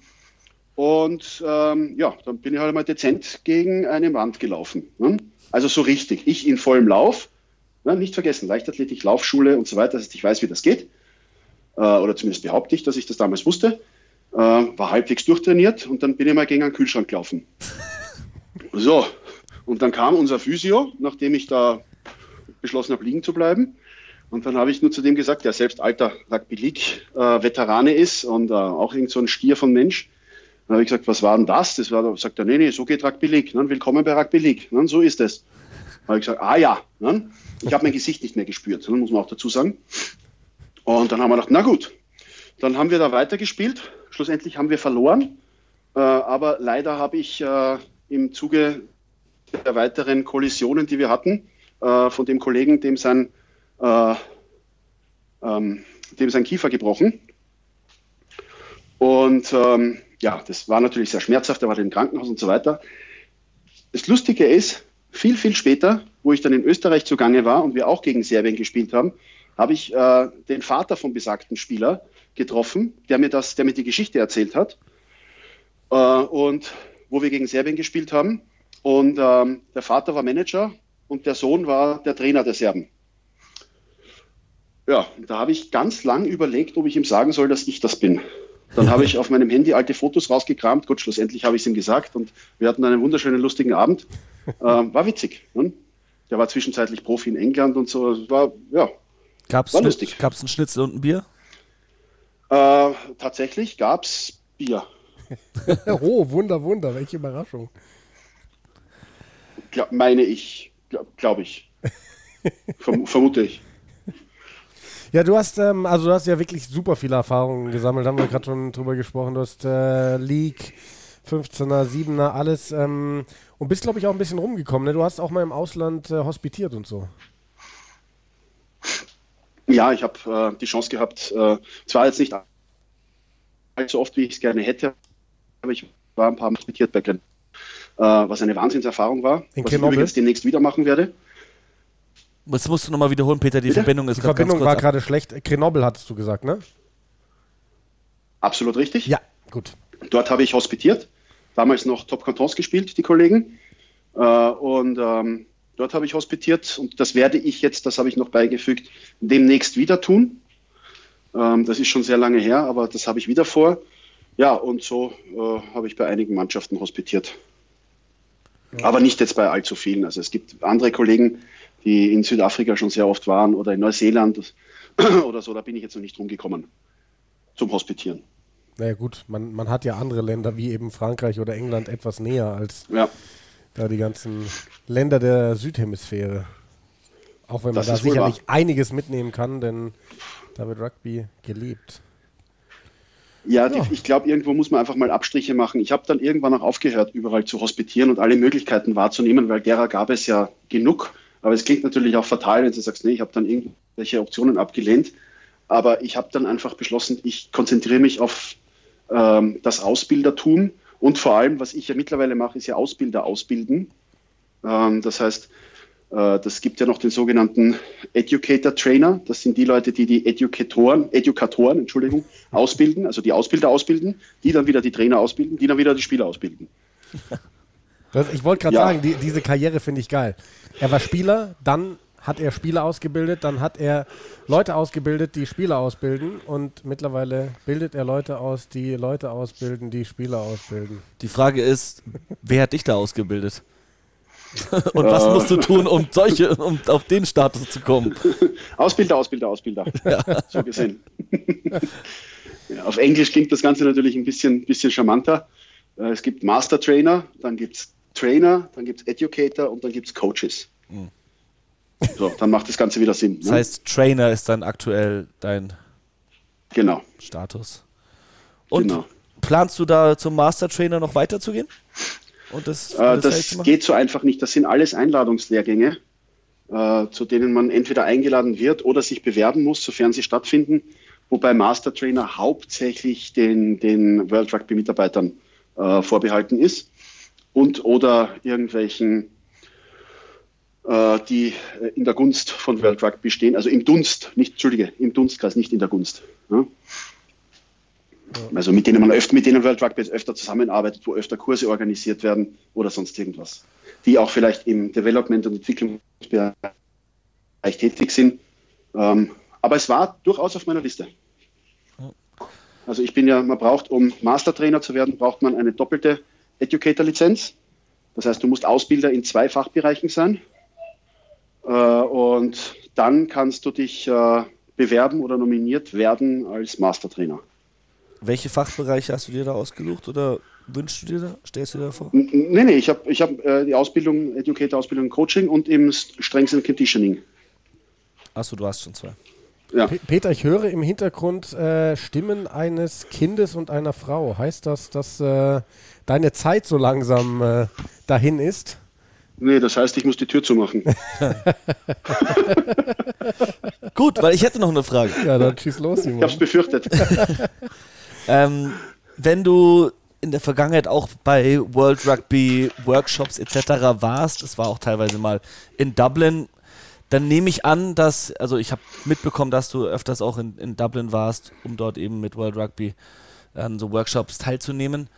Und ähm, ja, dann bin ich halt mal dezent gegen eine Wand gelaufen. Ne? Also so richtig. Ich in vollem Lauf. Ne? Nicht vergessen, Leichtathletik, Laufschule und so weiter. Das heißt, ich weiß, wie das geht. Äh, oder zumindest behaupte ich, dass ich das damals wusste. Äh, war halbwegs durchtrainiert und dann bin ich mal gegen einen Kühlschrank gelaufen. So, und dann kam unser Physio, nachdem ich da beschlossen habe, liegen zu bleiben. Und dann habe ich nur zu dem gesagt, der selbst alter Rugby League-Veterane ist und äh, auch irgend so ein Stier von Mensch. Dann habe ich gesagt, was war denn das? Das war, sagt er, nee, nee, so geht Rugby League. Ne? Willkommen bei Rugby League. Ne? So ist es. Dann habe ich gesagt, ah ja. Ne? Ich habe mein Gesicht nicht mehr gespürt, ne? muss man auch dazu sagen. Und dann haben wir gedacht, na gut. Dann haben wir da weitergespielt. Schlussendlich haben wir verloren. Äh, aber leider habe ich äh, im Zuge der weiteren Kollisionen, die wir hatten, äh, von dem Kollegen, dem sein, äh, ähm, dem sein Kiefer gebrochen. Und ähm, ja, das war natürlich sehr schmerzhaft, er war im Krankenhaus und so weiter. das Lustige ist, viel, viel später, wo ich dann in Österreich zugange war und wir auch gegen Serbien gespielt haben, habe ich äh, den Vater vom besagten Spieler getroffen, der mir, das, der mir die Geschichte erzählt hat. Äh, und wo wir gegen Serbien gespielt haben. Und ähm, der Vater war Manager und der Sohn war der Trainer der Serben. Ja, da habe ich ganz lang überlegt, ob ich ihm sagen soll, dass ich das bin. Dann habe ich auf meinem Handy alte Fotos rausgekramt. Gut, schlussendlich habe ich es ihm gesagt und wir hatten einen wunderschönen, lustigen Abend. Ähm, war witzig. Ne? Der war zwischenzeitlich Profi in England und so. War, ja, Gab's war Schni- lustig. Gab's einen Schnitzel und ein Bier? Äh, tatsächlich gab es Bier. oh, Wunder, Wunder, welche Überraschung. Glaub, meine ich, glaube glaub ich. Verm vermute ich. Ja, du hast, ähm, also du hast ja wirklich super viele Erfahrungen gesammelt, haben wir gerade schon drüber gesprochen. Du hast äh, League, 15er, 7er, alles ähm, und bist, glaube ich, auch ein bisschen rumgekommen. Ne? Du hast auch mal im Ausland äh, hospitiert und so. Ja, ich habe äh, die Chance gehabt, äh, zwar jetzt nicht allzu oft, wie ich es gerne hätte, aber ich war ein paar Mal hospitiert bei Glen, äh, was eine Wahnsinnserfahrung war, In was ich Grenoble? übrigens demnächst wieder machen werde. Das musst du nochmal wiederholen, Peter. Die Bitte? Verbindung ist Die grad Verbindung ganz war kurz ab. gerade schlecht. Grenoble hattest du gesagt, ne? Absolut richtig. Ja, gut. Dort habe ich hospitiert, damals noch Top Cantons gespielt, die Kollegen. Äh, und ähm, dort habe ich hospitiert und das werde ich jetzt, das habe ich noch beigefügt, demnächst wieder tun. Ähm, das ist schon sehr lange her, aber das habe ich wieder vor. Ja, und so äh, habe ich bei einigen Mannschaften hospitiert. Aber nicht jetzt bei allzu vielen. Also es gibt andere Kollegen, die in Südafrika schon sehr oft waren oder in Neuseeland oder so, da bin ich jetzt noch nicht rumgekommen zum Hospitieren. Naja gut, man, man hat ja andere Länder wie eben Frankreich oder England etwas näher als Ja. Da die ganzen Länder der Südhemisphäre. Auch wenn man Das da sicherlich wahr. einiges mitnehmen kann, denn da wird Rugby gelebt. Ja, Ja. Ich glaube, irgendwo muss man einfach mal Abstriche machen. Ich habe dann irgendwann auch aufgehört, überall zu hospitieren und alle Möglichkeiten wahrzunehmen, weil derer gab es ja genug. Aber es klingt natürlich auch fatal, wenn du sagst, nee, ich habe dann irgendwelche Optionen abgelehnt. Aber ich habe dann einfach beschlossen, ich konzentriere mich auf ähm, das Ausbildertum und vor allem, was ich ja mittlerweile mache, ist ja Ausbilder ausbilden. Ähm, das heißt, äh, das gibt ja noch den sogenannten Educator Trainer. Das sind die Leute, die die Educatoren, Edukatoren, Entschuldigung, ausbilden, also die Ausbilder ausbilden, die dann wieder die Trainer ausbilden, die dann wieder die Spieler ausbilden. Das, ich wollte gerade Ja. sagen, die, diese Karriere finde ich geil. Er war Spieler, dann hat er Spieler ausgebildet, dann hat er Leute ausgebildet, die Spieler ausbilden und mittlerweile bildet er Leute aus, die Leute ausbilden, die Spieler ausbilden. Die Frage ist, wer hat dich da ausgebildet? Und was Äh. musst du tun, um solche, um auf den Status zu kommen? Ausbilder, Ausbilder, Ausbilder. So gesehen. ja, auf Englisch klingt das Ganze natürlich ein bisschen, bisschen charmanter. Äh, Es gibt Master Trainer, dann gibt es Trainer, dann gibt es Educator und dann gibt es Coaches. So, dann macht das Ganze wieder Sinn. Das ne? heißt, Trainer ist dann aktuell dein genau. Status. Und Genau. planst du da zum Master Trainer noch weiterzugehen? Und das, Äh, das machen? geht so einfach nicht. Das sind alles Einladungslehrgänge, äh, zu denen man entweder eingeladen wird oder sich bewerben muss, sofern sie stattfinden. Wobei Master Trainer hauptsächlich den, den World Rugby Mitarbeitern äh, vorbehalten ist und oder irgendwelchen, die äh, in der Gunst von World Rugby stehen, also im Dunst, nicht, Entschuldige, im Dunstkreis, nicht in der Gunst. Ja? Also mit denen man öfter, mit denen World Rugby öfter zusammenarbeitet, wo öfter Kurse organisiert werden oder sonst irgendwas. Die auch vielleicht im Development- und Entwicklungsbereich tätig sind. Ähm, aber es war durchaus auf meiner Liste. Also ich bin ja, man braucht, um Mastertrainer zu werden, braucht man eine doppelte Educator-Lizenz. Das heißt, du musst Ausbilder in zwei Fachbereichen sein. Äh, und dann kannst du dich äh, bewerben oder nominiert werden als Mastertrainer. Welche Fachbereiche hast du dir da ausgesucht oder wünschst du dir da? Stellst du dir da vor? Nee, nee, ich habe ich hab, äh, die Ausbildung, Educator-Ausbildung in Coaching und im Strengths and Conditioning. Achso, du hast schon zwei. Ja. Pe- Peter, ich höre im Hintergrund äh, Stimmen eines Kindes und einer Frau. Heißt das, dass äh, deine Zeit so langsam äh, dahin ist? Nee, das heißt, ich muss die Tür zumachen. Gut, weil ich hätte noch eine Frage. Ja, dann schieß los, Ich habe Simon. es befürchtet. Ähm, wenn du in der Vergangenheit auch bei World Rugby Workshops etc. warst, es war auch teilweise mal in Dublin, dann nehme ich an, dass, also ich habe mitbekommen, dass du öfters auch in, in Dublin warst, um dort eben mit World Rugby an so Workshops teilzunehmen.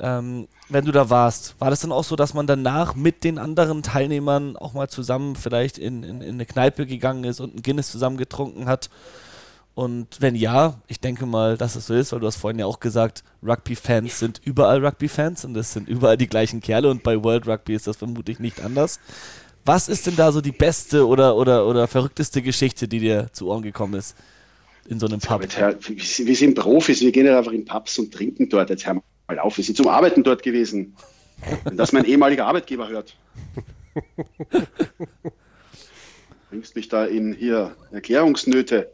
Ähm, wenn du da warst, war das dann auch so, dass man danach mit den anderen Teilnehmern auch mal zusammen vielleicht in, in, in eine Kneipe gegangen ist und ein Guinness zusammen getrunken hat? Und wenn ja, ich denke mal, dass es so ist, weil du hast vorhin ja auch gesagt, Rugby-Fans sind überall Rugby-Fans und es sind überall die gleichen Kerle und bei World Rugby ist das vermutlich nicht anders. Was ist denn da so die beste oder, oder, oder verrückteste Geschichte, die dir zu Ohren gekommen ist in so einem Pub? Wir sind Profis, wir gehen ja einfach in Pubs und trinken dort. Jetzt wir mal auf, wir sind zum Arbeiten dort gewesen. Wenn das mein ehemaliger Arbeitgeber hört. Bringst mich da in hier Erklärungsnöte.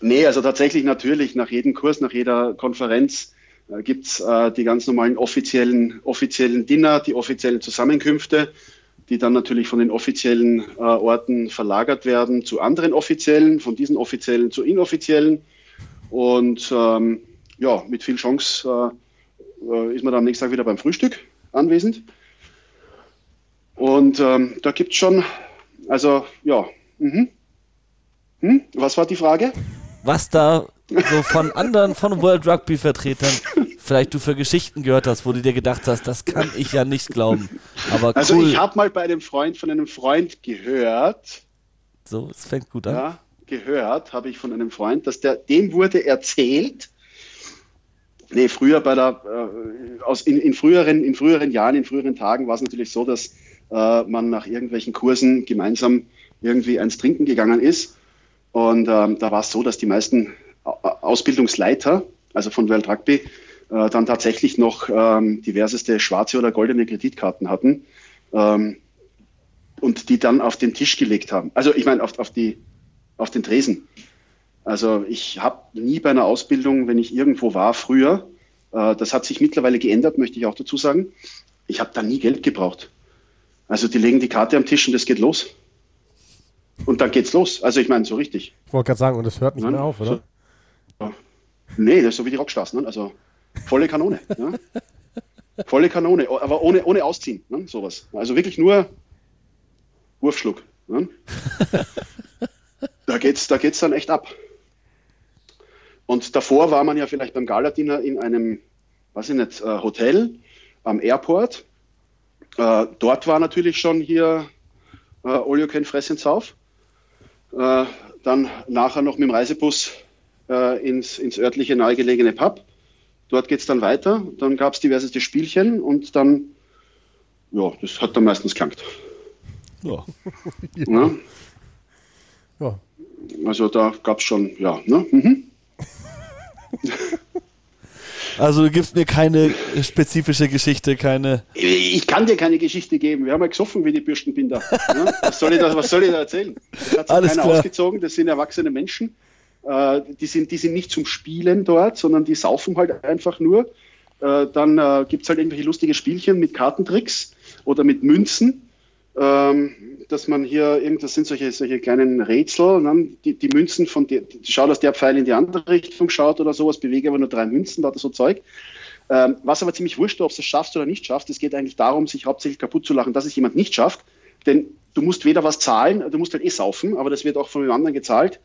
nee, also tatsächlich natürlich nach jedem Kurs, nach jeder Konferenz äh, gibt es äh, die ganz normalen offiziellen, offiziellen Dinner, die offiziellen Zusammenkünfte die dann natürlich von den offiziellen äh, Orten verlagert werden zu anderen offiziellen, von diesen offiziellen zu inoffiziellen. Und ähm, ja, mit viel Chance äh, äh ist man dann am nächsten Tag wieder beim Frühstück anwesend. Und ähm, da gibt es schon, also ja, mhm. hm? was war die Frage? Was da so von anderen, von World Rugby Vertretern vielleicht du für Geschichten gehört hast, wo du dir gedacht hast, das kann ich ja nicht glauben. Aber cool. Also ich habe mal bei einem Freund von einem Freund gehört. So, es fängt gut an. Ja, gehört habe ich von einem Freund, dass der, dem wurde erzählt, nee, früher bei der, äh, aus, in, in, früheren, in früheren Jahren, in früheren Tagen war es natürlich so, dass äh, man nach irgendwelchen Kursen gemeinsam irgendwie eins trinken gegangen ist. Und ähm, da war es so, dass die meisten Ausbildungsleiter, also von World Rugby, äh, dann tatsächlich noch ähm, diverseste schwarze oder goldene Kreditkarten hatten ähm, und die dann auf den Tisch gelegt haben. Also ich meine auf, auf, die, auf den Tresen. Also ich habe nie bei einer Ausbildung, wenn ich irgendwo war früher, äh, das hat sich mittlerweile geändert, möchte ich auch dazu sagen, ich habe da nie Geld gebraucht. Also die legen die Karte am Tisch und es geht los. Und dann geht's los. Also ich meine, so richtig. Ich wollte gerade sagen, und es hört nicht Nein, mehr auf, oder? So, nee, das ist so wie die Rockstars. Ne? Also Volle Kanone. Ne? Volle Kanone, aber ohne, ohne Ausziehen, ne? sowas. Also wirklich nur Wurfschluck. Ne? da geht es da geht's dann echt ab. Und davor war man ja vielleicht beim Galadiner in einem, weiß ich nicht, äh, Hotel am Airport. Äh, dort war natürlich schon hier äh, All You Can Fress and Sauf. Äh, dann nachher noch mit dem Reisebus äh, ins, ins örtliche nahegelegene Pub. Dort geht es dann weiter. Dann gab es diverseste Spielchen und dann, ja, das hat dann meistens gelangt. Ja. ja. ja. Also da gab es schon, ja. Ne? Mhm. Also du gibst mir keine spezifische Geschichte, keine. Ich kann dir keine Geschichte geben. Wir haben ja gesoffen wie die Bürstenbinder. Ja? Was, soll ich da, was soll ich da erzählen? Das hat sich Alles keiner klar. ausgezogen, das sind erwachsene Menschen. Äh, die, sind, die sind nicht zum Spielen dort, sondern die saufen halt einfach nur. Äh, dann äh, gibt es halt irgendwelche lustige Spielchen mit Kartentricks oder mit Münzen. Ähm, dass man hier, das sind solche, solche kleinen Rätsel, ne? die, die Münzen von dir, schau, dass der Pfeil in die andere Richtung schaut oder sowas, bewege aber nur drei Münzen, da so Zeug. Ähm, was aber ziemlich wurscht, ob du es schaffst oder nicht schaffst, es geht eigentlich darum, sich hauptsächlich kaputt zu lachen, dass es jemand nicht schafft, denn du musst weder was zahlen, du musst halt eh saufen, aber das wird auch von dem anderen gezahlt.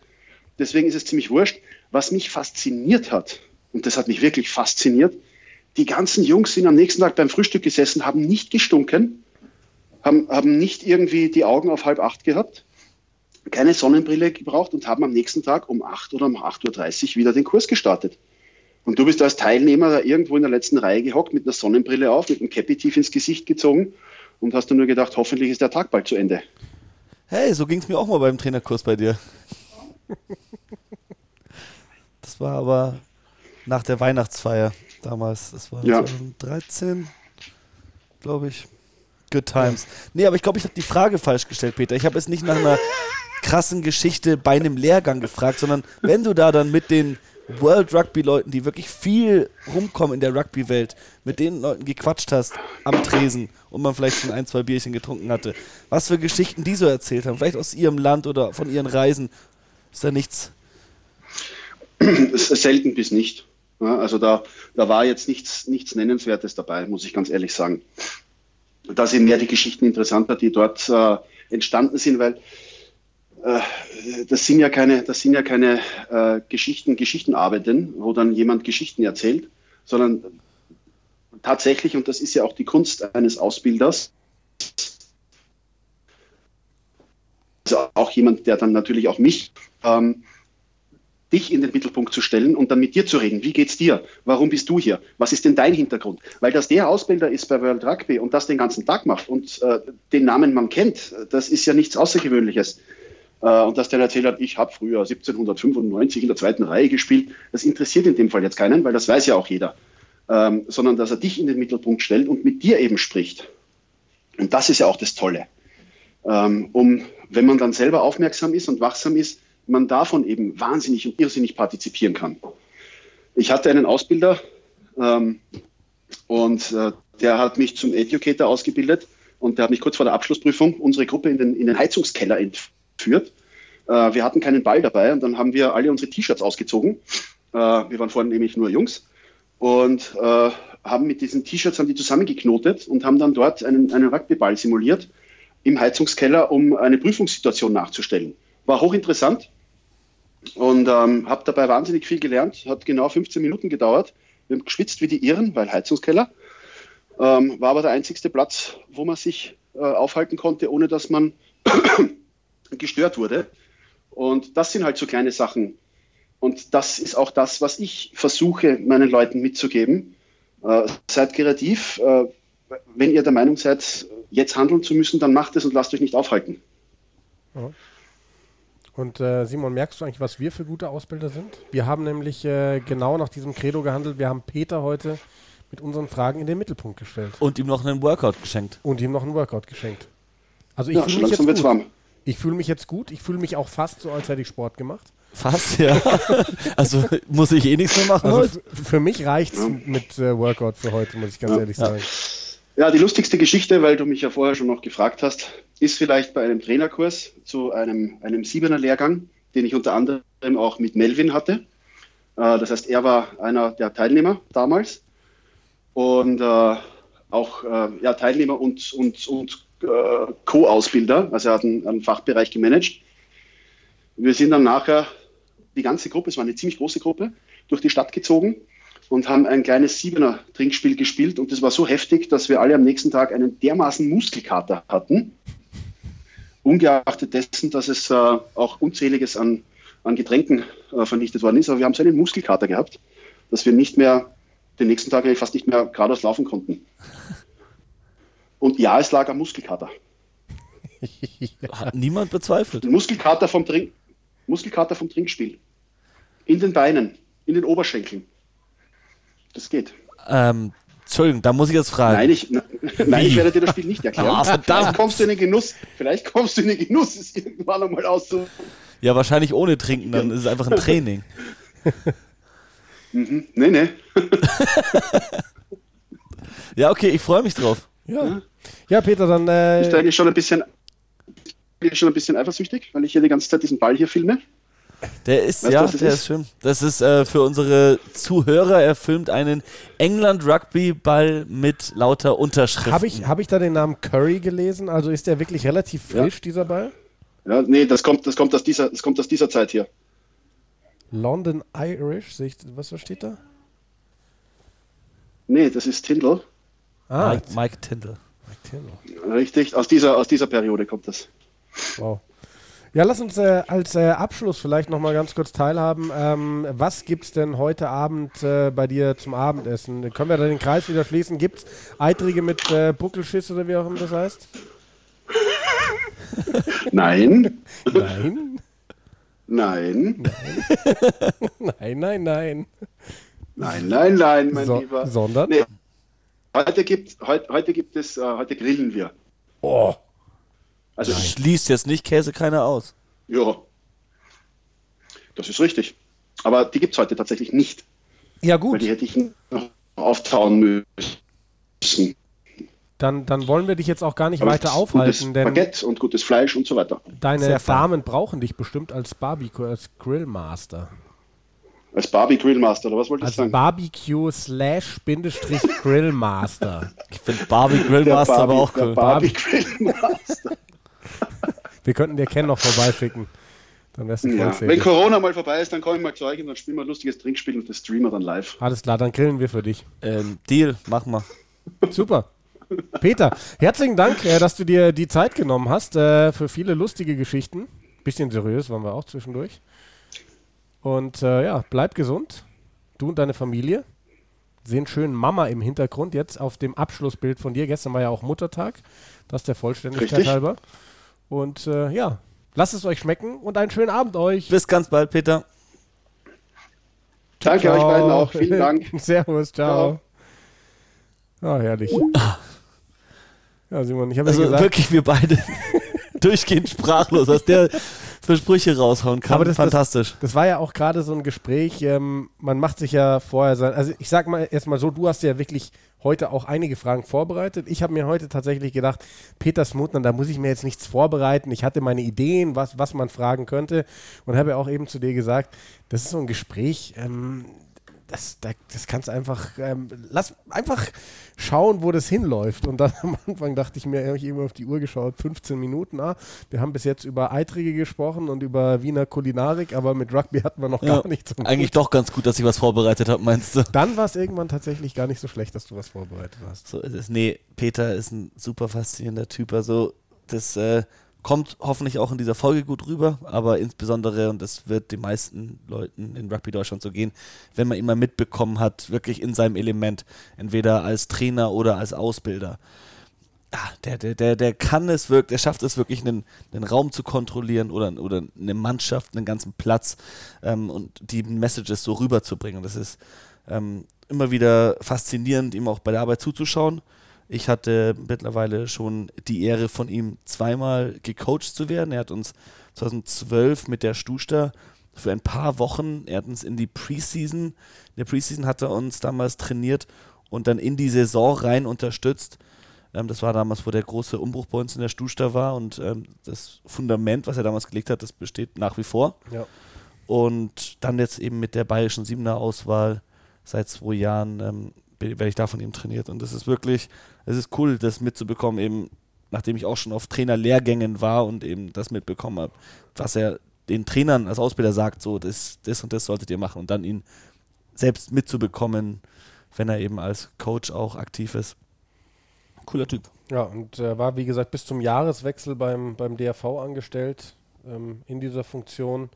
Deswegen ist es ziemlich wurscht. Was mich fasziniert hat, und das hat mich wirklich fasziniert, die ganzen Jungs sind am nächsten Tag beim Frühstück gesessen, haben nicht gestunken, haben, haben nicht irgendwie die Augen auf halb acht gehabt, keine Sonnenbrille gebraucht und haben am nächsten Tag um acht oder um 8.30 Uhr wieder den Kurs gestartet. Und du bist als Teilnehmer da irgendwo in der letzten Reihe gehockt, mit einer Sonnenbrille auf, mit einem Cappy tief ins Gesicht gezogen und hast dann nur gedacht, hoffentlich ist der Tag bald zu Ende. Hey, so ging es mir auch mal beim Trainerkurs bei dir. Das war aber nach der Weihnachtsfeier damals. Das war ja. 2013, glaube ich. Good times. Nee, aber ich glaube, ich habe die Frage falsch gestellt, Peter. Ich habe es nicht nach einer krassen Geschichte bei einem Lehrgang gefragt, sondern wenn du da dann mit den World Rugby Leuten, die wirklich viel rumkommen in der Rugby Welt, mit den Leuten gequatscht hast am Tresen und man vielleicht schon ein, zwei Bierchen getrunken hatte, was für Geschichten die so erzählt haben, vielleicht aus ihrem Land oder von ihren Reisen ist da nichts? Selten bis nicht. Also da, da war jetzt nichts, nichts Nennenswertes dabei, muss ich ganz ehrlich sagen. Da sind mehr die Geschichten interessanter, die dort äh, entstanden sind, weil äh, das sind ja keine, das sind ja keine äh, Geschichten, Geschichtenarbeiten, wo dann jemand Geschichten erzählt, sondern tatsächlich, und das ist ja auch die Kunst eines Ausbilders, also auch jemand, der dann natürlich auch mich ähm, dich in den Mittelpunkt zu stellen und dann mit dir zu reden. Wie geht's dir? Warum bist du hier? Was ist denn dein Hintergrund? Weil dass der Ausbilder ist bei World Rugby und das den ganzen Tag macht und äh, den Namen man kennt, das ist ja nichts Außergewöhnliches. Äh, und dass der erzählt hat, ich habe früher 1795 in der zweiten Reihe gespielt, das interessiert in dem Fall jetzt keinen, weil das weiß ja auch jeder. Ähm, sondern dass er dich in den Mittelpunkt stellt und mit dir eben spricht. Und das ist ja auch das Tolle. Ähm, um, wenn man dann selber aufmerksam ist und wachsam ist, man davon eben wahnsinnig und irrsinnig partizipieren kann. Ich hatte einen Ausbilder ähm, und äh, der hat mich zum Educator ausgebildet und der hat mich kurz vor der Abschlussprüfung unsere Gruppe in den, in den Heizungskeller entführt. Äh, wir hatten keinen Ball dabei und dann haben wir alle unsere T-Shirts ausgezogen. Äh, wir waren vorhin nämlich nur Jungs und äh, haben mit diesen T-Shirts die zusammengeknotet und haben dann dort einen, einen Rugbyball simuliert im Heizungskeller, um eine Prüfungssituation nachzustellen. War hochinteressant und ähm, habe dabei wahnsinnig viel gelernt. Hat genau 15 Minuten gedauert. Wir haben geschwitzt wie die Irren, weil Heizungskeller. Ähm, war aber der einzigste Platz, wo man sich äh, aufhalten konnte, ohne dass man gestört wurde. Und das sind halt so kleine Sachen. Und das ist auch das, was ich versuche, meinen Leuten mitzugeben. Äh, seid kreativ. Äh, wenn ihr der Meinung seid, jetzt handeln zu müssen, dann macht es und lasst euch nicht aufhalten. Ja. Und äh, Simon, merkst du eigentlich, was wir für gute Ausbilder sind? Wir haben nämlich äh, genau nach diesem Credo gehandelt. Wir haben Peter heute mit unseren Fragen in den Mittelpunkt gestellt. Und ihm noch einen Workout geschenkt. Und ihm noch einen Workout geschenkt. Also ich ja, fühle mich jetzt gut. Warm. Ich fühle mich jetzt gut. Ich fühle mich auch fast so, als hätte ich Sport gemacht. Fast, ja. also muss ich eh nichts mehr machen. Also für mich reicht es ja. mit äh, Workout für heute, muss ich ganz ja. ehrlich sagen. Ja, die lustigste Geschichte, weil du mich ja vorher schon noch gefragt hast, ist vielleicht bei einem Trainerkurs zu einem, einem Siebener Lehrgang, den ich unter anderem auch mit Melvin hatte. Äh, das heißt, er war einer der Teilnehmer damals und äh, auch äh, ja, Teilnehmer und, und, und Co-Ausbilder, also er hat einen, einen Fachbereich gemanagt. Wir sind dann nachher, die ganze Gruppe, es war eine ziemlich große Gruppe, durch die Stadt gezogen und haben ein kleines Siebener Trinkspiel gespielt und das war so heftig, dass wir alle am nächsten Tag einen dermaßen Muskelkater hatten, ungeachtet dessen, dass es äh, auch unzähliges an, an Getränken äh, vernichtet worden ist, aber wir haben so einen Muskelkater gehabt, dass wir nicht mehr, den nächsten Tag fast nicht mehr geradeaus laufen konnten. Und ja, es lag am Muskelkater. Hat niemand bezweifelt. Muskelkater vom, Trink Muskelkater vom Trinkspiel. In den Beinen, in den Oberschenkeln. Das geht. Ähm, Entschuldigung, da muss ich jetzt fragen. Nein, ich, nein, ich werde dir das Spiel nicht erklären. Ah, vielleicht kommst du in den Genuss, vielleicht kommst du in den Genuss, es irgendwann einmal auszu. Ja, wahrscheinlich ohne Trinken, dann ist es einfach ein Training. mhm. Nee, nee. ja, okay, ich freue mich drauf. Ja. Ja, Peter, dann. Äh, ich bin schon ein bisschen schon ein bisschen eifersüchtig, weil ich hier die ganze Zeit diesen Ball hier filme. Der ist, weißt, ja, der ist? ist schön. Das ist äh, für unsere Zuhörer, er filmt einen England-Rugby-Ball mit lauter Unterschriften. Habe ich, hab ich da den Namen Curry gelesen? Also ist der wirklich relativ frisch, ja. dieser Ball? Ja, nee, das kommt, das, kommt aus dieser, das kommt aus dieser Zeit hier. London Irish, ich, was steht da? Nee, das ist Tindall. Ah, Mike, Mike Tindall. Mike Tindall. Richtig, aus dieser, aus dieser Periode kommt das. Wow. Ja, lass uns äh, als äh, Abschluss vielleicht noch mal ganz kurz teilhaben. Ähm, was gibt es denn heute Abend äh, bei dir zum Abendessen? Können wir da den Kreis wieder schließen? Gibt es Eitrige mit äh, Buckelschiss oder wie auch immer das heißt? Nein. Nein. Nein. Nein, nein, nein. Nein, nein, nein, mein so, Lieber. Sondern? Nee. Heute, gibt, heute, heute gibt es, äh, heute grillen wir. Oh. Also Nein. schließt jetzt nicht Käse keiner aus. Ja, das ist richtig. Aber die gibt es heute tatsächlich nicht. Ja, gut. Weil die hätte ich noch auftauen müssen. Dann, dann wollen wir dich jetzt auch gar nicht Aber weiter aufhalten. Gutes denn Baguette und gutes Fleisch und so weiter. Deine Damen brauchen dich bestimmt als Barbecue, als Grillmaster. Als Barbie Grillmaster, oder was wollte ich Als sagen? Barbecue slash Bindestrich Grillmaster. Ich finde Barbie Grillmaster aber auch cool. Barbie Grillmaster. Wir könnten dir Ken noch vorbeischicken. Dann wärst du ja. Wenn. Corona mal vorbei ist, dann komme ich mal zu euch und dann spielen wir ein lustiges Trinkspiel und das streamen wir dann live. Alles klar, dann grillen wir für dich. Ähm, Deal, mach mal. Super. Peter, herzlichen Dank, äh, dass du dir die Zeit genommen hast äh, für viele lustige Geschichten. Bisschen seriös waren wir auch zwischendurch. Und äh, ja, bleib gesund. Du und deine Familie. Sehen schön Mama im Hintergrund jetzt auf dem Abschlussbild von dir. Gestern war ja auch Muttertag. Das der Vollständigkeit Richtig. halber. Und äh, ja, lasst es euch schmecken und einen schönen Abend euch. Bis ganz bald, Peter. Danke euch beiden auch. Vielen Dank. Servus, ciao. Ah, herrlich. Ja, Simon, ich habe Also ja gesagt, wirklich, wir beide durchgehend sprachlos, was der für Sprüche raushauen kann. Aber das- das- Fantastisch. Das war ja auch gerade so ein Gespräch. Ähm, man macht sich ja vorher sein. Also ich sag mal erstmal so, du hast ja wirklich heute auch einige Fragen vorbereitet. Ich habe mir heute tatsächlich gedacht, Peter Smutner, da muss ich mir jetzt nichts vorbereiten. Ich hatte meine Ideen, was, was man fragen könnte. Und habe ja auch eben zu dir gesagt, das ist so ein Gespräch. Ähm, das, da, das kannst einfach, ähm, lass einfach schauen, wo das hinläuft. Und dann am Anfang dachte ich mir, habe ich eben auf die Uhr geschaut, 15 Minuten. Ah, wir haben bis jetzt über Eiträge gesprochen und über Wiener Kulinarik, aber mit Rugby hatten wir noch Ja, gar nichts. Eigentlich doch ganz gut, dass ich was vorbereitet habe, meinst du? Dann war es irgendwann tatsächlich gar nicht so schlecht, dass du was vorbereitet hast. So ist es. Nee, Peter ist ein super faszinierender Typ. Also, das äh, kommt hoffentlich auch in dieser Folge gut rüber, aber insbesondere, und das wird den meisten Leuten in Rugby Deutschland so gehen, wenn man ihn mal mitbekommen hat, wirklich in seinem Element, entweder als Trainer oder als Ausbilder. Ah, der, der, der, der kann es wirklich, der schafft es wirklich, einen, einen Raum zu kontrollieren oder, oder eine Mannschaft, einen ganzen Platz ähm, und die Messages so rüberzubringen. Das ist ähm, immer wieder faszinierend, ihm auch bei der Arbeit zuzuschauen. Ich hatte mittlerweile schon die Ehre, von ihm zweimal gecoacht zu werden. Er hat uns 2012 mit der Stuster für ein paar Wochen, er hat uns in die Preseason, in der Preseason hat er uns damals trainiert und dann in die Saison rein unterstützt. Ähm, das war damals, wo der große Umbruch bei uns in der Stuster war und ähm, das Fundament, was er damals gelegt hat, das besteht nach wie vor. Ja. Und dann jetzt eben mit der bayerischen Siebener Auswahl seit zwei Jahren ähm, werde ich da von ihm trainiert. Und das ist wirklich, es ist cool, das mitzubekommen, eben nachdem ich auch schon auf Trainerlehrgängen war und eben das mitbekommen habe, was er den Trainern als Ausbilder sagt, so das, das und das solltet ihr machen und dann ihn selbst mitzubekommen, wenn er eben als Coach auch aktiv ist. Cooler Typ. Ja, und äh, war, wie gesagt, bis zum Jahreswechsel beim, beim DRV angestellt ähm, in dieser Funktion.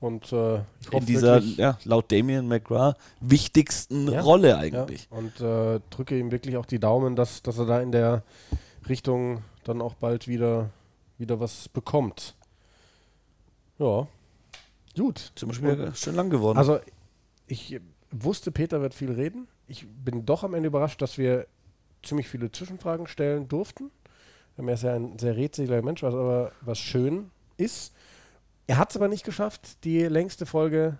Und äh, ich hoffe In dieser, wirklich, ja, laut Damien McGrath, wichtigsten Ja, Rolle ja, eigentlich. und äh, drücke ihm wirklich auch die Daumen, dass, dass er da in der Richtung dann auch bald wieder, wieder was bekommt. Ja, gut. Zum Beispiel schön lang geworden. Also ich wusste, Peter wird viel reden. Ich bin doch am Ende überrascht, dass wir ziemlich viele Zwischenfragen stellen durften. Er ist ja ein sehr rätseliger Mensch, was aber was schön ist. Er hat es aber nicht geschafft, die längste Folge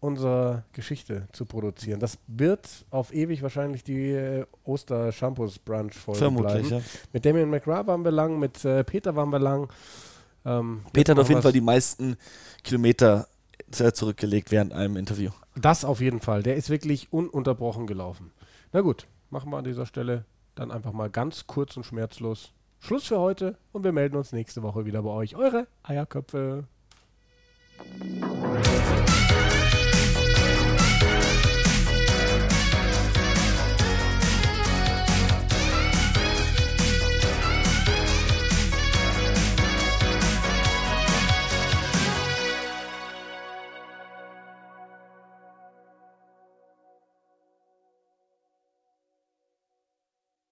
unserer Geschichte zu produzieren. Das wird auf ewig wahrscheinlich die äh, Oster-Shampoos-Brunch-Folge Vermutlich, bleiben. ja. Mit Damien McGrath waren wir lang, mit äh, Peter waren wir lang. Ähm, Peter hat auf jeden Fall die meisten Kilometer zurückgelegt während einem Interview. Das auf jeden Fall. Der ist wirklich ununterbrochen gelaufen. Na gut, machen wir an dieser Stelle dann einfach mal ganz kurz und schmerzlos Schluss für heute und wir melden uns nächste Woche wieder bei euch. Eure Eierköpfe.